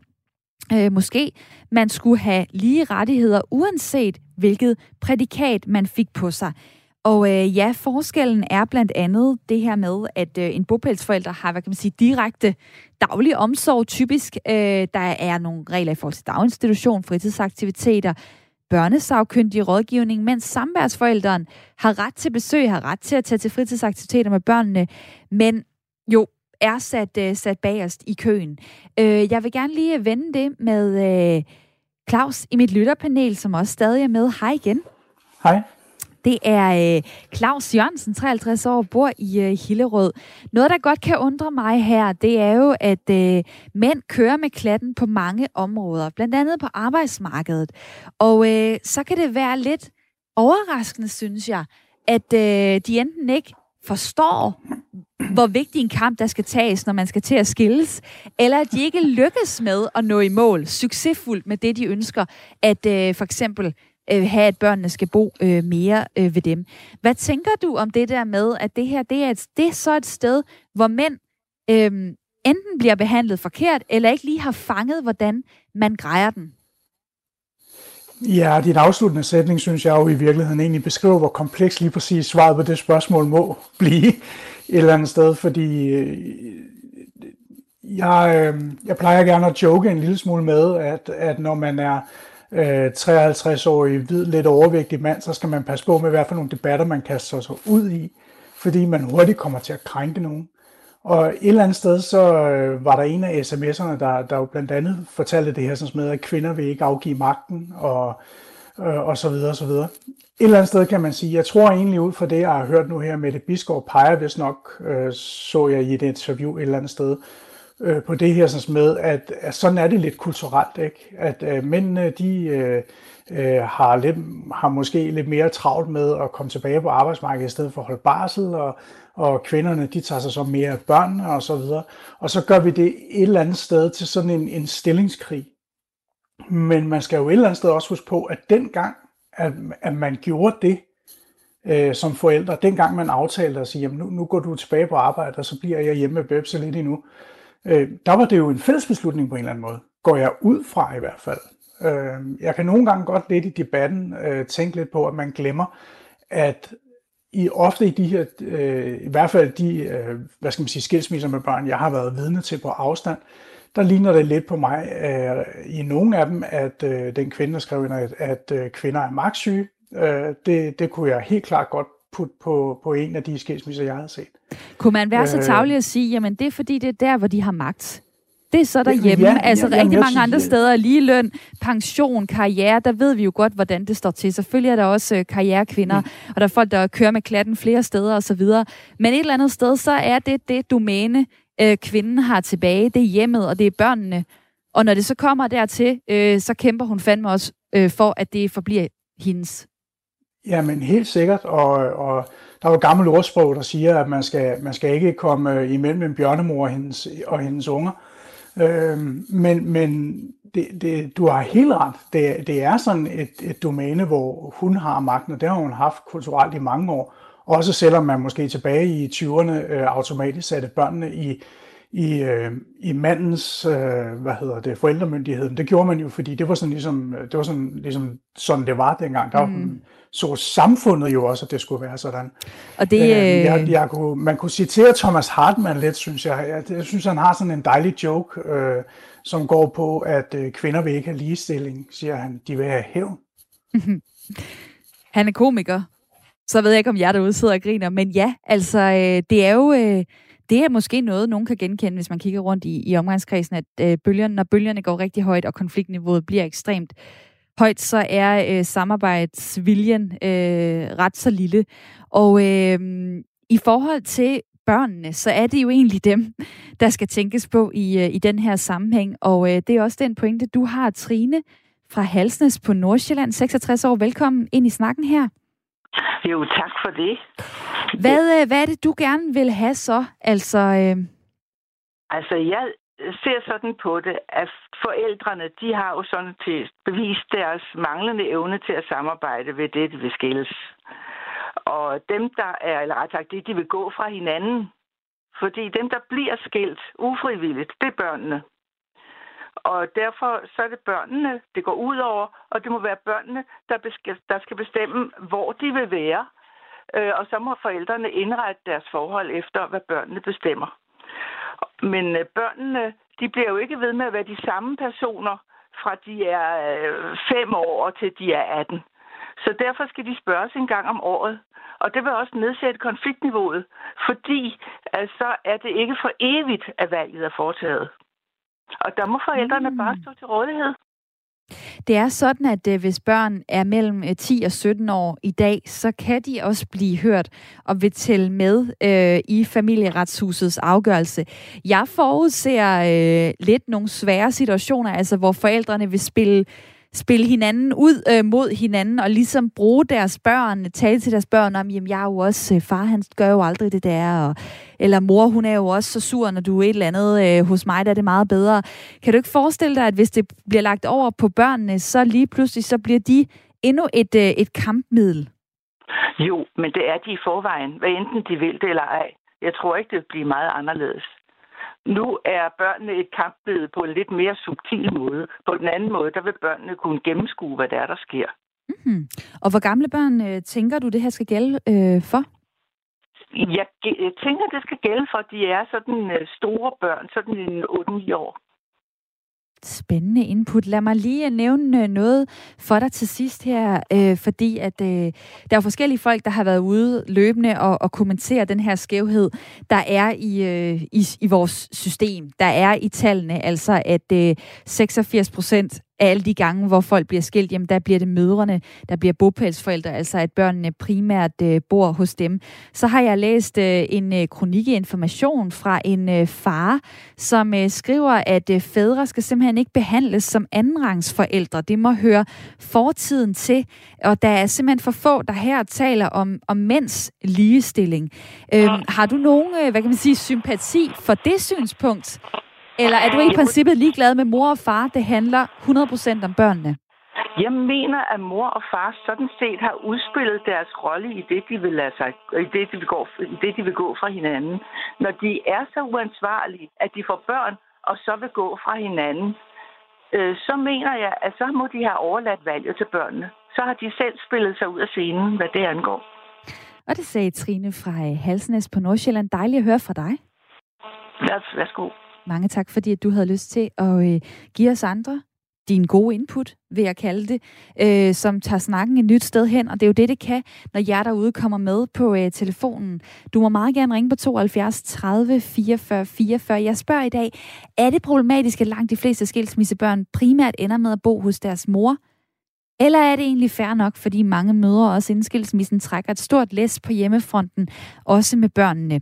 Øh, måske man skulle have lige rettigheder, uanset hvilket prædikat man fik på sig. Og øh, ja, forskellen er blandt andet det her med, at øh, en bopælsforælder har, hvad kan man sige, direkte daglig omsorg typisk. Øh, der er nogle regler i forhold til daginstitution, fritidsaktiviteter, børnesagkyndig rådgivning, mens samværsforælderen har ret til besøg, har ret til at tage til fritidsaktiviteter med børnene, men jo er sat, øh, sat bagerst i køen. Øh, jeg vil gerne lige vende det med øh, Claus i mit lytterpanel, som også stadig er med. Hej igen. Hej. Det er øh, Claus Jørgensen, 53 år, bor i øh, Hillerød. Noget, der godt kan undre mig her, det er jo, at øh, mænd kører med klatten på mange områder, blandt andet på arbejdsmarkedet. Og øh, så kan det være lidt overraskende, synes jeg, at øh, de enten ikke forstår, hvor vigtig en kamp der skal tages, når man skal til at skilles, eller at de ikke lykkes med at nå i mål succesfuldt med det, de ønsker, at øh, for eksempel øh, have, at børnene skal bo øh, mere øh, ved dem. Hvad tænker du om det der med, at det her det er, et, det er så et sted, hvor mænd øh, enten bliver behandlet forkert, eller ikke lige har fanget, hvordan man grejer den? Ja, din afsluttende sætning, synes jeg jo i virkeligheden egentlig beskriver, hvor kompleks lige præcis svaret på det spørgsmål må blive et eller andet sted, fordi øh, jeg, øh, jeg plejer gerne at joke en lille smule med, at, at når man er øh, 53-årig, hvid, lidt overvægtig mand, så skal man passe på med, hvad for nogle debatter, man kaster sig ud i, fordi man hurtigt kommer til at krænke nogen. Og et eller andet sted, så øh, var der en af sms'erne, der, der jo blandt andet fortalte det her sådan med, at kvinder vil ikke afgive magten, og, øh, og så videre, og så videre. Et eller andet sted kan man sige, jeg tror egentlig ud fra det, jeg har hørt nu her med det Biskov peger, hvis nok øh, så jeg i et interview et eller andet sted, øh, på det her sådan med, at, at sådan er det lidt kulturelt, ikke? At øh, mændene, de øh, øh, har, lidt, har måske lidt mere travlt med at komme tilbage på arbejdsmarkedet i stedet for at holde barsel, og, og kvinderne, de tager sig så mere af børnene og så videre. Og så gør vi det et eller andet sted til sådan en, en stillingskrig. Men man skal jo et eller andet sted også huske på, at dengang, at, at man gjorde det, øh, som forældre, dengang man aftalte at sige, jamen nu, nu går du tilbage på arbejde, og så bliver jeg hjemme med Bebse lidt endnu, øh, der var det jo en fælles beslutning på en eller anden måde. Går jeg ud fra i hvert fald. Øh, jeg kan nogle gange godt lidt i debatten øh, tænke lidt på, at man glemmer, at i ofte i de her, øh, i hvert fald de, øh, hvad skal man sige, skilsmisser med børn, jeg har været vidne til på afstand, der ligner det lidt på mig øh, i nogle af dem, at øh, den kvinde, der skrev ind, at, at øh, kvinder er magtsyge. Øh, det, det kunne jeg helt klart godt putte på, på en af de skilsmisser, jeg havde set. Kunne man være så øh. tavlig at sige, jamen det er fordi, det er der, hvor de har magt? Det er så derhjemme. Ja, altså ja, rigtig mange andre steder, lige løn, pension, karriere, der ved vi jo godt, hvordan det står til. Selvfølgelig er der også øh, karrierekvinder, mm. og der er folk, der kører med klatten flere steder osv. Men et eller andet sted, så er det det domæne, øh, kvinden har tilbage. Det er hjemmet, og det er børnene. Og når det så kommer dertil, øh, så kæmper hun fandme også øh, for, at det forbliver hendes. Jamen helt sikkert, og, og der er jo et gammelt ordsprog, der siger, at man skal, man skal ikke komme øh, imellem en bjørnemor og hendes, og hendes unger. Øh, men men det, det, du har helt ret. Det, det er sådan et, et domæne, hvor hun har magten, og det har hun haft kulturelt i mange år. Også selvom man måske tilbage i 20'erne øh, automatisk satte børnene i, i, øh, i mandens, øh, hvad hedder det, forældremyndigheden. Det gjorde man jo, fordi det var sådan ligesom, det var sådan, ligesom sådan det var dengang. Der mm. Så samfundet jo også, at det skulle være sådan. Og det, øh, jeg, øh, jeg kunne, man kunne citere Thomas Hartmann lidt, synes jeg. Jeg, jeg synes, han har sådan en dejlig joke, øh, som går på, at øh, kvinder vil ikke have ligestilling, siger han. De vil have hævn. (laughs) han er komiker, så ved jeg ikke, om jeg derude sidder og griner. Men ja, altså, øh, det er jo... Øh, det er måske noget, nogen kan genkende, hvis man kigger rundt i, i omgangskredsen, at øh, bølgerne, når bølgerne går rigtig højt, og konfliktniveauet bliver ekstremt højt, så er øh, samarbejdsviljen øh, ret så lille. Og øh, i forhold til børnene, så er det jo egentlig dem, der skal tænkes på i, øh, i den her sammenhæng. Og øh, det er også den pointe, du har, Trine, fra Halsnes på Nordsjælland, 66 år. Velkommen ind i snakken her. Jo, tak for det. Hvad, øh, hvad er det, du gerne vil have så? Altså, øh... altså jeg ser sådan på det, at forældrene, de har jo sådan til bevist deres manglende evne til at samarbejde ved det, de vil skilles. Og dem, der er, eller ret sagt, det, de vil gå fra hinanden. Fordi dem, der bliver skilt ufrivilligt, det er børnene. Og derfor så er det børnene, det går ud over, og det må være børnene, der, besk- der skal bestemme, hvor de vil være. Øh, og så må forældrene indrette deres forhold efter, hvad børnene bestemmer. Men øh, børnene, de bliver jo ikke ved med at være de samme personer, fra de er øh, fem år til de er 18. Så derfor skal de spørges en gang om året. Og det vil også nedsætte konfliktniveauet, fordi altså, så er det ikke for evigt, at valget er foretaget. Og der må forældrene mm. bare stå til rådighed. Det er sådan, at øh, hvis børn er mellem øh, 10 og 17 år i dag, så kan de også blive hørt og vil tælle med øh, i familieretshusets afgørelse. Jeg forudser øh, lidt nogle svære situationer, altså hvor forældrene vil spille spille hinanden ud øh, mod hinanden, og ligesom bruge deres børn, tale til deres børn om, jamen jeg er jo også, øh, far han gør jo aldrig det der, og, eller mor hun er jo også så sur, når du er et eller andet, øh, hos mig der er det meget bedre. Kan du ikke forestille dig, at hvis det bliver lagt over på børnene, så lige pludselig, så bliver de endnu et, øh, et kampmiddel? Jo, men det er de i forvejen, hvad enten de vil det eller ej. Jeg tror ikke, det vil blive meget anderledes. Nu er børnene et kampbillede på en lidt mere subtil måde. På den anden måde, der vil børnene kunne gennemskue, hvad der er, der sker. Mm-hmm. Og hvor gamle børn øh, tænker du, det her skal gælde øh, for? Jeg, jeg tænker, det skal gælde for, at de er sådan øh, store børn, sådan en 8-9 år. Spændende input. Lad mig lige øh, nævne øh, noget for dig til sidst her, øh, fordi at øh, der er forskellige folk, der har været ude løbende og, og kommentere den her skævhed, der er i, øh, i, i vores system. Der er i tallene altså, at øh, 86 procent alle de gange, hvor folk bliver skilt, jamen der bliver det mødrene, der bliver bopælsforældre, altså at børnene primært øh, bor hos dem. Så har jeg læst øh, en øh, kronik i Information fra en øh, far, som øh, skriver, at øh, fædre skal simpelthen ikke behandles som andenrangsforældre. Det må høre fortiden til, og der er simpelthen for få, der her taler om, om mænds ligestilling. Øh, har du nogen, øh, hvad kan man sige, sympati for det synspunkt? Eller er du i princippet ligeglad med mor og far? Det handler 100% om børnene. Jeg mener, at mor og far sådan set har udspillet deres rolle i det, de vil, lade sig, i det, de vil, gå, i det, de vil gå fra hinanden. Når de er så uansvarlige, at de får børn, og så vil gå fra hinanden, øh, så mener jeg, at så må de have overladt valget til børnene. Så har de selv spillet sig ud af scenen, hvad det angår. Og det sagde Trine fra Halsnæs på Nordsjælland. Dejligt at høre fra dig. Værsgo. Mange tak, fordi at du havde lyst til at øh, give os andre din gode input, vil jeg kalde det, øh, som tager snakken et nyt sted hen, og det er jo det, det kan, når jer derude kommer med på øh, telefonen. Du må meget gerne ringe på 72 30 44 44. Jeg spørger i dag, er det problematisk, at langt de fleste skilsmissebørn primært ender med at bo hos deres mor, eller er det egentlig fair nok, fordi mange mødre også inden skilsmissen trækker et stort læs på hjemmefronten, også med børnene?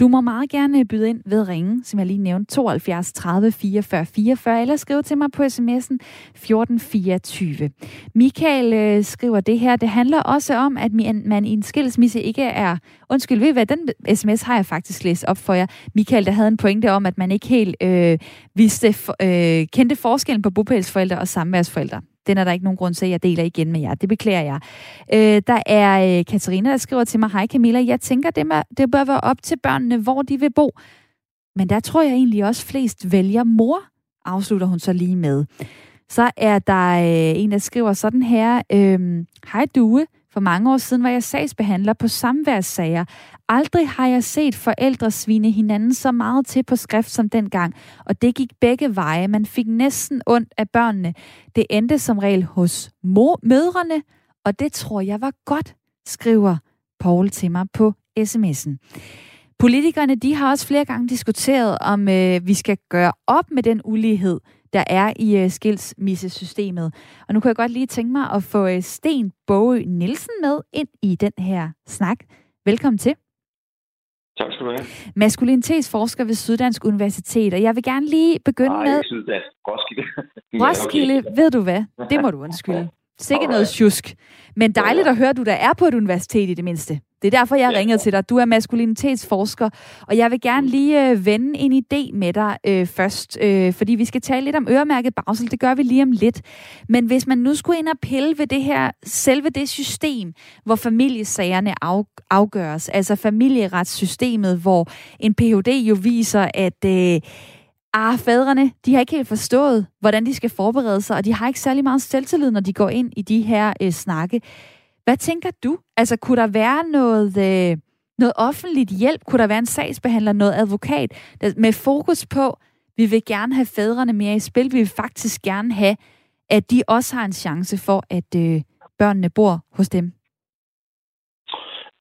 Du må meget gerne byde ind ved ringe, som jeg lige nævnte, 72 30 44 44, eller skrive til mig på sms'en 1424. Michael øh, skriver det her. Det handler også om, at man i en skilsmisse ikke er... Undskyld, ved I hvad? Den sms har jeg faktisk læst op for jer. Michael, der havde en pointe om, at man ikke helt øh, vidste, øh, kendte forskellen på bopælsforældre og samværsforældre. Den er der ikke nogen grund til, at jeg deler igen med jer. Det beklager jeg. Øh, der er øh, Katarina, der skriver til mig, hej Camilla, jeg tænker, det, med, det bør være op til børnene, hvor de vil bo. Men der tror jeg egentlig også flest vælger mor, afslutter hun så lige med. Så er der øh, en, der skriver sådan her, øh, hej Due, for mange år siden var jeg sagsbehandler på samværssager. Aldrig har jeg set forældre svine hinanden så meget til på skrift som dengang, og det gik begge veje. Man fik næsten ondt af børnene. Det endte som regel hos mor, mødrene, og det tror jeg var godt, skriver Paul til mig på sms'en. Politikerne de har også flere gange diskuteret, om øh, vi skal gøre op med den ulighed, der er i uh, skilsmissesystemet. Og nu kan jeg godt lige tænke mig at få uh, Sten Bogø Nielsen med ind i den her snak. Velkommen til. Tak skal du have. Maskulinitetsforsker ved Syddansk Universitet, og jeg vil gerne lige begynde Nej, med... Syddansk. Roskilde. (laughs) Roskilde, okay. ved du hvad? Det må du undskylde. (laughs) Sikkert noget tjusk. Men dejligt at høre, at du der er på et universitet i det mindste. Det er derfor, jeg ja. ringede til dig. Du er maskulinitetsforsker, og jeg vil gerne lige øh, vende en idé med dig øh, først, øh, fordi vi skal tale lidt om øremærket bagsel. Det gør vi lige om lidt. Men hvis man nu skulle ind og pille ved det her, selve det system, hvor familiesagerne af, afgøres, altså familieretssystemet, hvor en Ph.D. jo viser, at... Øh, ah, fædrene, de har ikke helt forstået, hvordan de skal forberede sig, og de har ikke særlig meget selvtillid, når de går ind i de her øh, snakke. Hvad tænker du? Altså, kunne der være noget, øh, noget offentligt hjælp? Kunne der være en sagsbehandler, noget advokat, der, med fokus på Vi vil gerne have fædrene mere i spil. Vi vil faktisk gerne have, at de også har en chance for, at øh, børnene bor hos dem.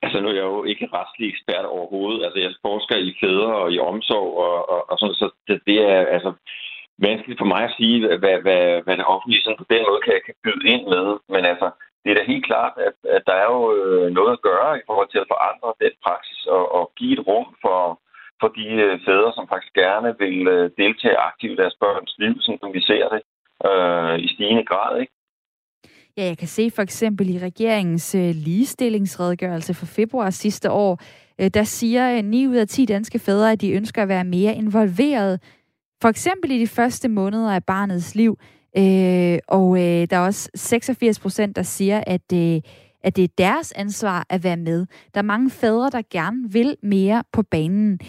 Altså, nu er jeg jo ikke retslig ekspert overhovedet. Altså, jeg forsker i fædre og i omsorg, og, og, og sådan, så det, det er altså vanskeligt for mig at sige, hvad, hvad, hvad det offentlige sådan på den måde kan, kan byde ind med. Men altså, det er da helt klart, at, at der er jo øh, noget at gøre i forhold til at forandre den praksis og, og give et rum for, for de øh, fædre, som faktisk gerne vil øh, deltage aktivt i deres børns liv, som vi ser det øh, i stigende grad. Ikke? Ja, jeg kan se for eksempel i regeringens ligestillingsredegørelse for februar sidste år, der siger 9 ud af 10 danske fædre, at de ønsker at være mere involveret, for eksempel i de første måneder af barnets liv. Øh, og øh, der er også 86 procent, der siger, at, øh, at det er deres ansvar at være med. Der er mange fædre, der gerne vil mere på banen.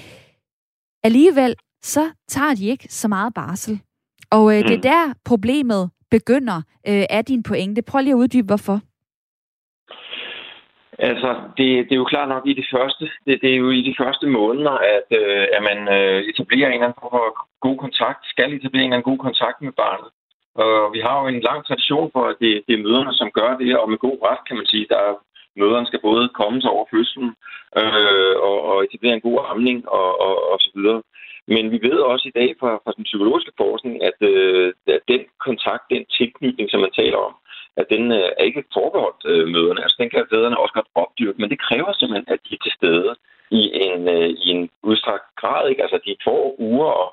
Alligevel, så tager de ikke så meget barsel. Og øh, det er der problemet begynder, øh, er din pointe. Prøv lige at uddybe, hvorfor. Altså, det, det er jo klart nok i de første, det, det er jo i de første måneder, at, øh, at man øh, etablerer en eller anden god kontakt, skal etablere en eller anden god kontakt med barnet. Og vi har jo en lang tradition for, at det, det er møderne, som gør det, og med god ret, kan man sige. Der er, møderne skal både komme sig over fødslen øh, og, og etablere en god amning og, og, og så videre. Men vi ved også i dag fra, fra den psykologiske forskning, at, øh, at den kontakt, den tilknytning, som man taler om, at den øh, er ikke forbeholdt øh, møderne. Altså, den kan fædrene også godt opdyrke, men det kræver simpelthen, at de er til stede i en, øh, i en udstrakt grad. Ikke? Altså, de får uger og,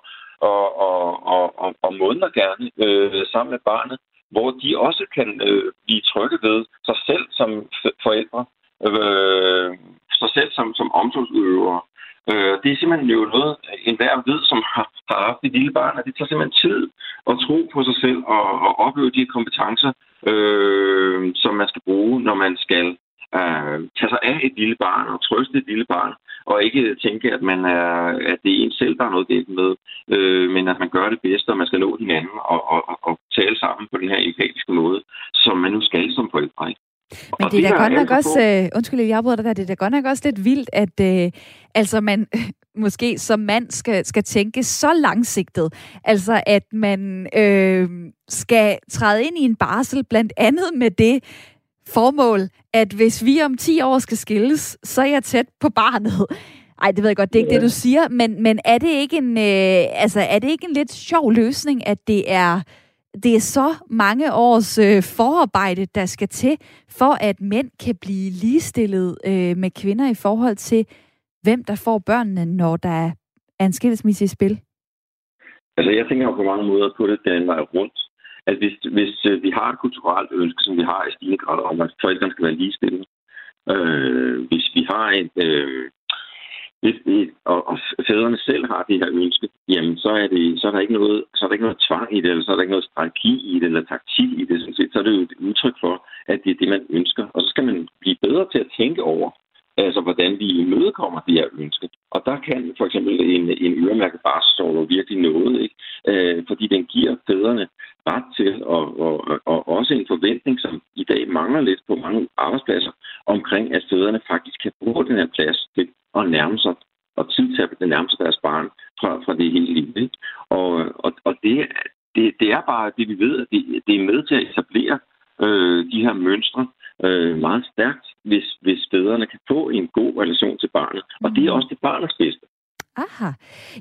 og, og, og, og, og måneder gerne øh, sammen med barnet, hvor de også kan øh, blive trygge ved sig selv som forældre, øh, sig selv som, som omsorgsudøvere, Øh, det er simpelthen jo noget, enhver ved, som har, har haft et lille barn, at det tager simpelthen tid at tro på sig selv og, og opleve de kompetencer, øh, som man skal bruge, når man skal øh, tage sig af et lille barn og trøste et lille barn, og ikke tænke, at, man er, at det er en selv, der er noget galt med, øh, men at man gør det bedste, og man skal nå hinanden og, og, og tale sammen på den her empatiske måde, som man nu skal som forældre. Ikke? Men det er da godt nok også, øh, undskyld, jeg afbryder dig der, det er da godt nok også lidt vildt, at øh, altså man (laughs) måske som mand skal, skal tænke så langsigtet. Altså at man øh, skal træde ind i en barsel blandt andet med det formål, at hvis vi om 10 år skal skilles, så er jeg tæt på barnet. Ej, det ved jeg godt, det er ikke ja. det, du siger, men, men er det ikke en, øh, altså, er det ikke en lidt sjov løsning, at det er det er så mange års øh, forarbejde, der skal til, for at mænd kan blive ligestillet øh, med kvinder i forhold til, hvem der får børnene, når der er en skilsmisse i spil? Altså, jeg tænker jo på mange måder på det den vej rundt. At hvis, hvis øh, vi har et kulturelt ønske, som vi har i stigende grad om, at forældrene skal være ligestillet, øh, hvis vi har et, øh, hvis det, og, og fædrene selv har det her ønske, jamen så er, det, så er, der ikke noget, så er der ikke noget tvang i det, eller så er der ikke noget strategi i det, eller taktik i det. Sådan set. Så er det jo et udtryk for, at det er det, man ønsker. Og så skal man blive bedre til at tænke over, altså hvordan vi imødekommer det her ønske. Og der kan for eksempel en, en øremærket barselsårlov virkelig noget, ikke? Øh, fordi den giver fædrene ret til, og, og, og også en forventning, som i dag mangler lidt på mange arbejdspladser, omkring at fædrene faktisk kan bruge den her plads til at nærme sig og tid til at nærme sig deres barn fra, fra det hele livet. Ikke? Og, og, og det, det, det er bare det, vi ved, at det, det er med til at etablere øh, de her mønstre øh, meget stærkt, hvis, hvis fædrene kan få en god relation til barnet. Og det er mhm. også det barnets bedste. Aha.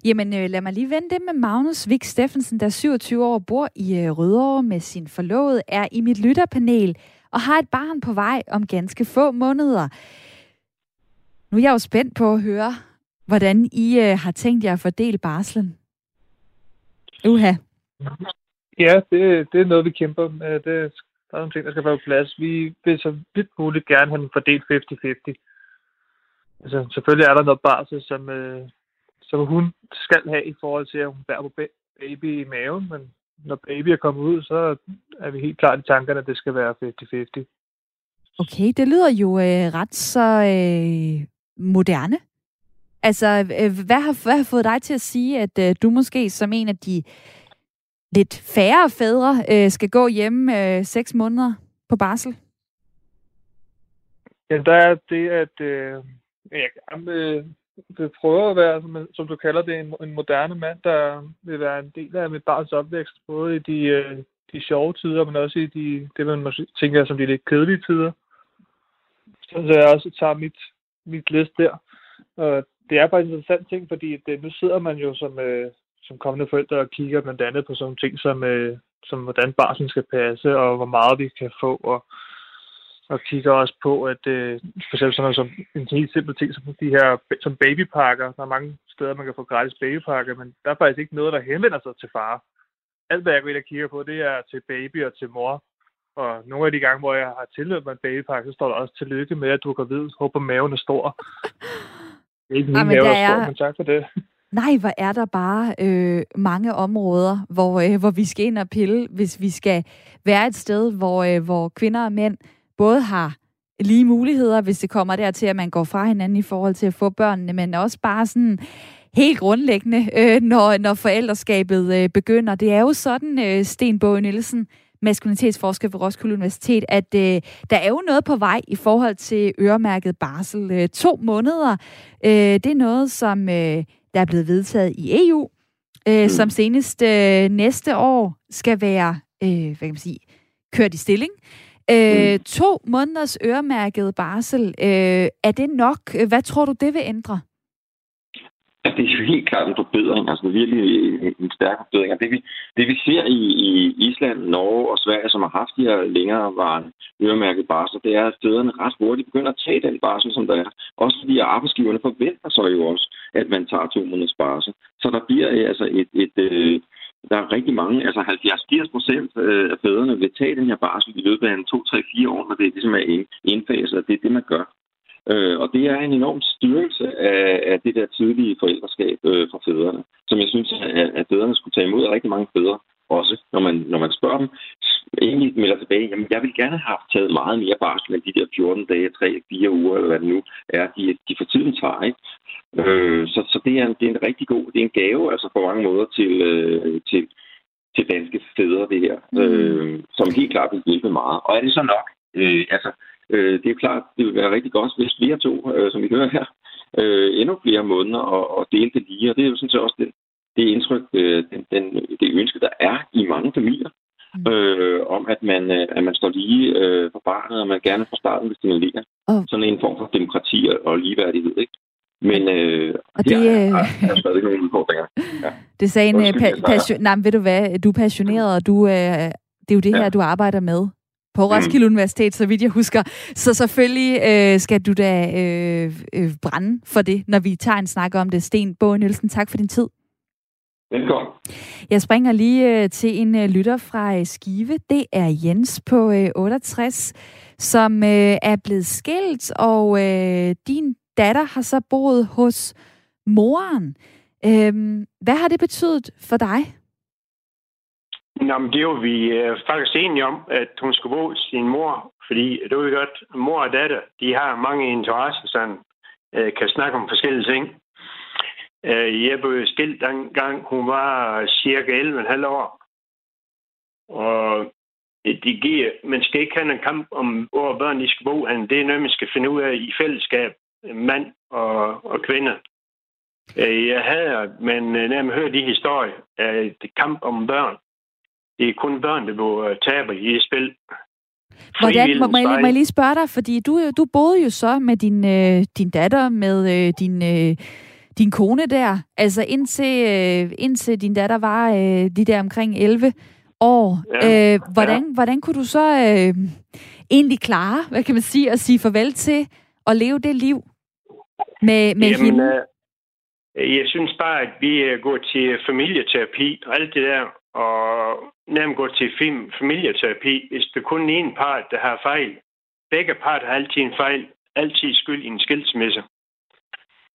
Jamen, øh, lad mig lige vende det med Magnus Vik Steffensen, der er 27 år, bor i øh, Rødovre med sin forlovede, er i mit lytterpanel og har et barn på vej om ganske få måneder. Nu er jeg jo spændt på at høre, hvordan I øh, har tænkt jer at fordele barslen. Uha. Ja, det, det er noget, vi kæmper med. Det, der er nogle ting, der skal være på plads. Vi vil så vidt muligt gerne have den fordelt 50-50. Altså, selvfølgelig er der noget barsel, som, øh, som hun skal have i forhold til, at hun bærer på baby i maven, men når baby er kommet ud, så er vi helt klart i tankerne, at det skal være 50-50. Okay, det lyder jo øh, ret så øh, moderne. Altså, øh, hvad har, hvad har fået dig til at sige, at øh, du måske som en af de lidt færre fædre øh, skal gå hjemme øh, seks måneder på barsel? Ja, der er det, at øh, jeg gerne vil vil prøve at være, som, som du kalder det, en, en moderne mand, der vil være en del af mit barns opvækst, både i de, øh, de sjove tider, men også i de, det, man måske tænker som de lidt kedelige tider. Så jeg også tager mit, mit list der. Og det er bare en interessant ting, fordi det, nu sidder man jo som, øh, som kommende forældre og kigger blandt andet på sådan ting som, øh, som hvordan barsen skal passe, og hvor meget vi kan få, og og kigger også på, at øh, for eksempel sådan noget som en helt simpel ting som de her som babypakker. Der er mange steder, man kan få gratis babypakker, men der er faktisk ikke noget, der henvender sig til far. Alt, hvad jeg går ind og kigger på, det er til baby og til mor. Og nogle af de gange, hvor jeg har tilmeldt mig en babypakke, så står der også tillykke med, at du kan vide, håber maven er stor. (laughs) Det er ikke min mave, der er stor, men tak for det. Nej, hvor er der bare øh, mange områder, hvor, øh, hvor vi skal ind og pille, hvis vi skal være et sted, hvor, øh, hvor kvinder og mænd både har lige muligheder, hvis det kommer dertil, at man går fra hinanden i forhold til at få børnene, men også bare sådan helt grundlæggende, øh, når, når forældreskabet øh, begynder. Det er jo sådan, øh, Sten Bøge Nielsen, maskulinitetsforsker ved Roskilde Universitet, at øh, der er jo noget på vej i forhold til øremærket barsel. Øh, to måneder, øh, det er noget, som øh, der er blevet vedtaget i EU, øh, mm. som senest øh, næste år skal være øh, hvad kan man sige, kørt i stilling. Øh, mm. To måneders øremærket barsel, øh, er det nok? Hvad tror du, det vil ændre? Altså, det er jo helt klart en forbedring, altså virkelig en stærk forbedring. Det vi, det vi ser i, i Island, Norge og Sverige, som har haft de her længerevarende øremærket barsel, det er, at stederne ret hurtigt begynder at tage den barsel, som der er. Også fordi arbejdsgiverne forventer så jo også, at man tager to måneders barsel. Så der bliver øh, altså et, et, et der er rigtig mange, altså 70-80 procent øh, af fædrene vil tage den her barsel i løbet af en 2-3-4 år, når det ligesom er indfaset, og det er det, man gør. Øh, og det er en enorm styrkelse af, af det der tidlige forældreskab øh, for fædrene, som jeg synes, at, at fædrene skulle tage imod af rigtig mange fædre også, når man, når man spørger dem, egentlig melder tilbage, jamen jeg vil gerne have taget meget mere barsel end de der 14 dage, 3-4 uger, eller hvad det nu er, de, de for tiden tager. Ikke? Øh, så så det, er en, det er en rigtig god, det er en gave altså på mange måder til, øh, til, til danske fædre, det her, mm. øh, som helt klart vil hjælpe meget. Og er det så nok? Øh, altså, øh, det er klart, det vil være rigtig godt, hvis flere to, øh, som vi hører her, øh, endnu flere måneder og, og dele det lige. Og det er jo sådan set også det, det indtryk, øh, den, den, det ønske, der er i mange familier, mm. øh, om at man, øh, at man står lige øh, for barnet, og man gerne fra starten vil stimulere oh. sådan en form for demokrati og ligeværdighed. Ikke? Men øh, og det, er, er, er stadig nogle udfordringer. Ja. Det sagde en pa- passion, nej, ved du hvad, du er passioneret, og du, øh, det er jo det ja. her, du arbejder med på Roskilde mm. Universitet, så vidt jeg husker. Så selvfølgelig øh, skal du da øh, øh, brænde for det, når vi tager en snak om det. Sten Båge Nielsen, tak for din tid. Velkommen. Jeg springer lige øh, til en øh, lytter fra øh, Skive. Det er Jens på øh, 68, som øh, er blevet skilt, og øh, din datter har så boet hos moren. Øhm, hvad har det betydet for dig? Nå, men det var vi øh, faktisk enige om, at hun skulle bo sin mor, fordi det var godt, mor og datter, de har mange interesser, så øh, kan snakke om forskellige ting. Øh, jeg blev skilt dengang, hun var cirka 11,5 år. Og det giver, man skal ikke have en kamp om, hvor børn de skal bo. Det er noget, man skal finde ud af i fællesskab, mand og, og kvinde. Øh, jeg havde, men øh, når man hører de historier, at det kamp om børn, det er kun børn, der bliver taber i et spil. Hvordan, må, må, jeg, må jeg lige spørge dig, fordi du, du boede jo så med din, øh, din datter, med øh, din, øh, din kone der, altså indtil, øh, indtil din datter var øh, de der omkring 11 år. Ja. Øh, hvordan, ja. hvordan kunne du så øh, egentlig klare, hvad kan man sige, at sige farvel til at leve det liv med, med Jamen, hende? Øh, jeg synes bare, at vi øh, går til familieterapi og alt det der, og nemt gå til familieterapi, hvis det kun er en part, der har fejl. Begge parter har altid en fejl, altid skyld i en skilsmisse.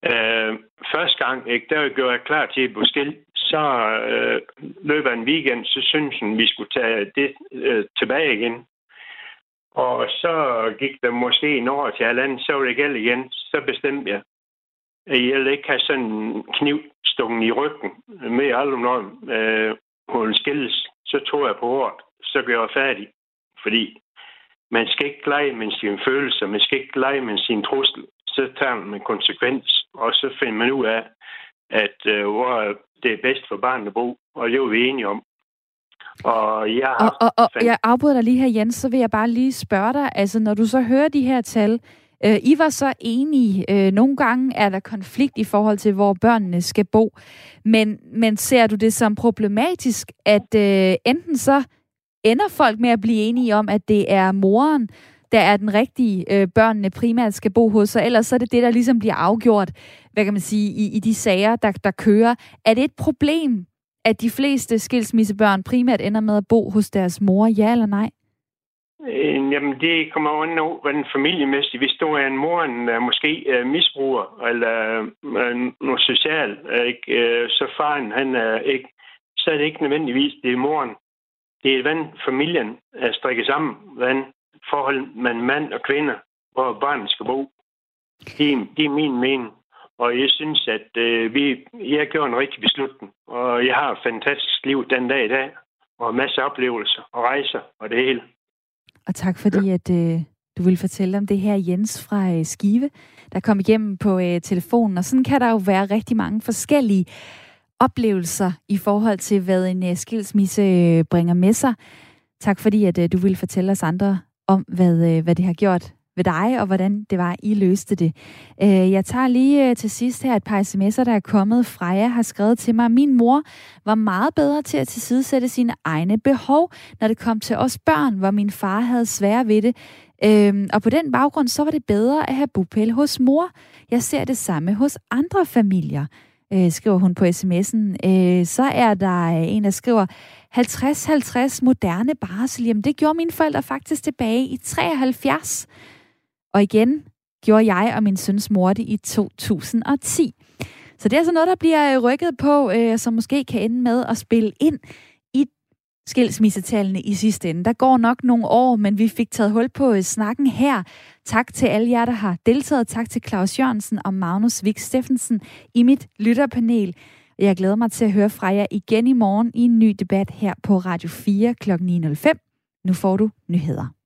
Øh, første gang, ikke, der gjorde jeg klar til at blive skilt. Så øh, løber en weekend, så synes hun, vi skulle tage det øh, tilbage igen. Og så gik der måske en år til halvanden, så var det galt igen. Så bestemte jeg, at jeg ville ikke have sådan en kniv stukken i ryggen med aldrig når øh, hun skilles. Så tog jeg på ordet, så gør jeg færdig. Fordi man skal ikke lege med sine følelser, man skal ikke lege med sin trussel så tager man en konsekvens, og så finder man ud af, at øh, hvor det er bedst for barnet at bo, og det er vi enige om. Og jeg, og, og, og jeg afbryder dig lige her, Jens, så vil jeg bare lige spørge dig, altså når du så hører de her tal, øh, I var så enige, øh, nogle gange er der konflikt i forhold til, hvor børnene skal bo, men, men ser du det som problematisk, at øh, enten så ender folk med at blive enige om, at det er moren, der er den rigtige, øh, børnene primært skal bo hos, og ellers så er det det, der ligesom bliver afgjort, hvad kan man sige, i, i de sager, der, der kører. Er det et problem, at de fleste skilsmissebørn primært ender med at bo hos deres mor, ja eller nej? Øh, jamen, det kommer jo an over, hvordan familiemæssigt. Hvis du er en mor, en øh, måske øh, misbruger, eller uh, noget socialt, ikke, så faren, han er ikke, så er det ikke nødvendigvis, det er moren. Det er, hvordan familien er strikket sammen, hvordan forhold mellem mand og kvinde, hvor barnet skal bo. Det, det er min mening. Og jeg synes, at øh, vi, jeg gjorde en rigtig beslutning. Og jeg har et fantastisk liv den dag i dag. Og masser af oplevelser og rejser og det hele. Og tak fordi, at øh, du vil fortælle om det her, Jens fra øh, Skive, der kom igennem på øh, telefonen. Og sådan kan der jo være rigtig mange forskellige oplevelser i forhold til, hvad en øh, skilsmisse øh, bringer med sig. Tak fordi, at øh, du vil fortælle os andre om, hvad, øh, hvad det har gjort ved dig, og hvordan det var, I løste det. Øh, jeg tager lige øh, til sidst her et par sms'er, der er kommet. Freja har skrevet til mig, min mor var meget bedre til at tilsidesætte sine egne behov, når det kom til os børn, hvor min far havde svære ved det. Øhm, og på den baggrund, så var det bedre at have bupæl hos mor. Jeg ser det samme hos andre familier, øh, skriver hun på sms'en. Øh, så er der øh, en, der skriver, 50-50 moderne barsel, jamen det gjorde mine forældre faktisk tilbage i 73. Og igen gjorde jeg og min søns mor det i 2010. Så det er altså noget, der bliver øh, rykket på, øh, som måske kan ende med at spille ind i skilsmissetallene i sidste ende. Der går nok nogle år, men vi fik taget hul på øh, snakken her. Tak til alle jer, der har deltaget. Tak til Claus Jørgensen og Magnus Vik Steffensen i mit lytterpanel. Jeg glæder mig til at høre fra jer igen i morgen i en ny debat her på Radio 4 kl. 9.05. Nu får du nyheder.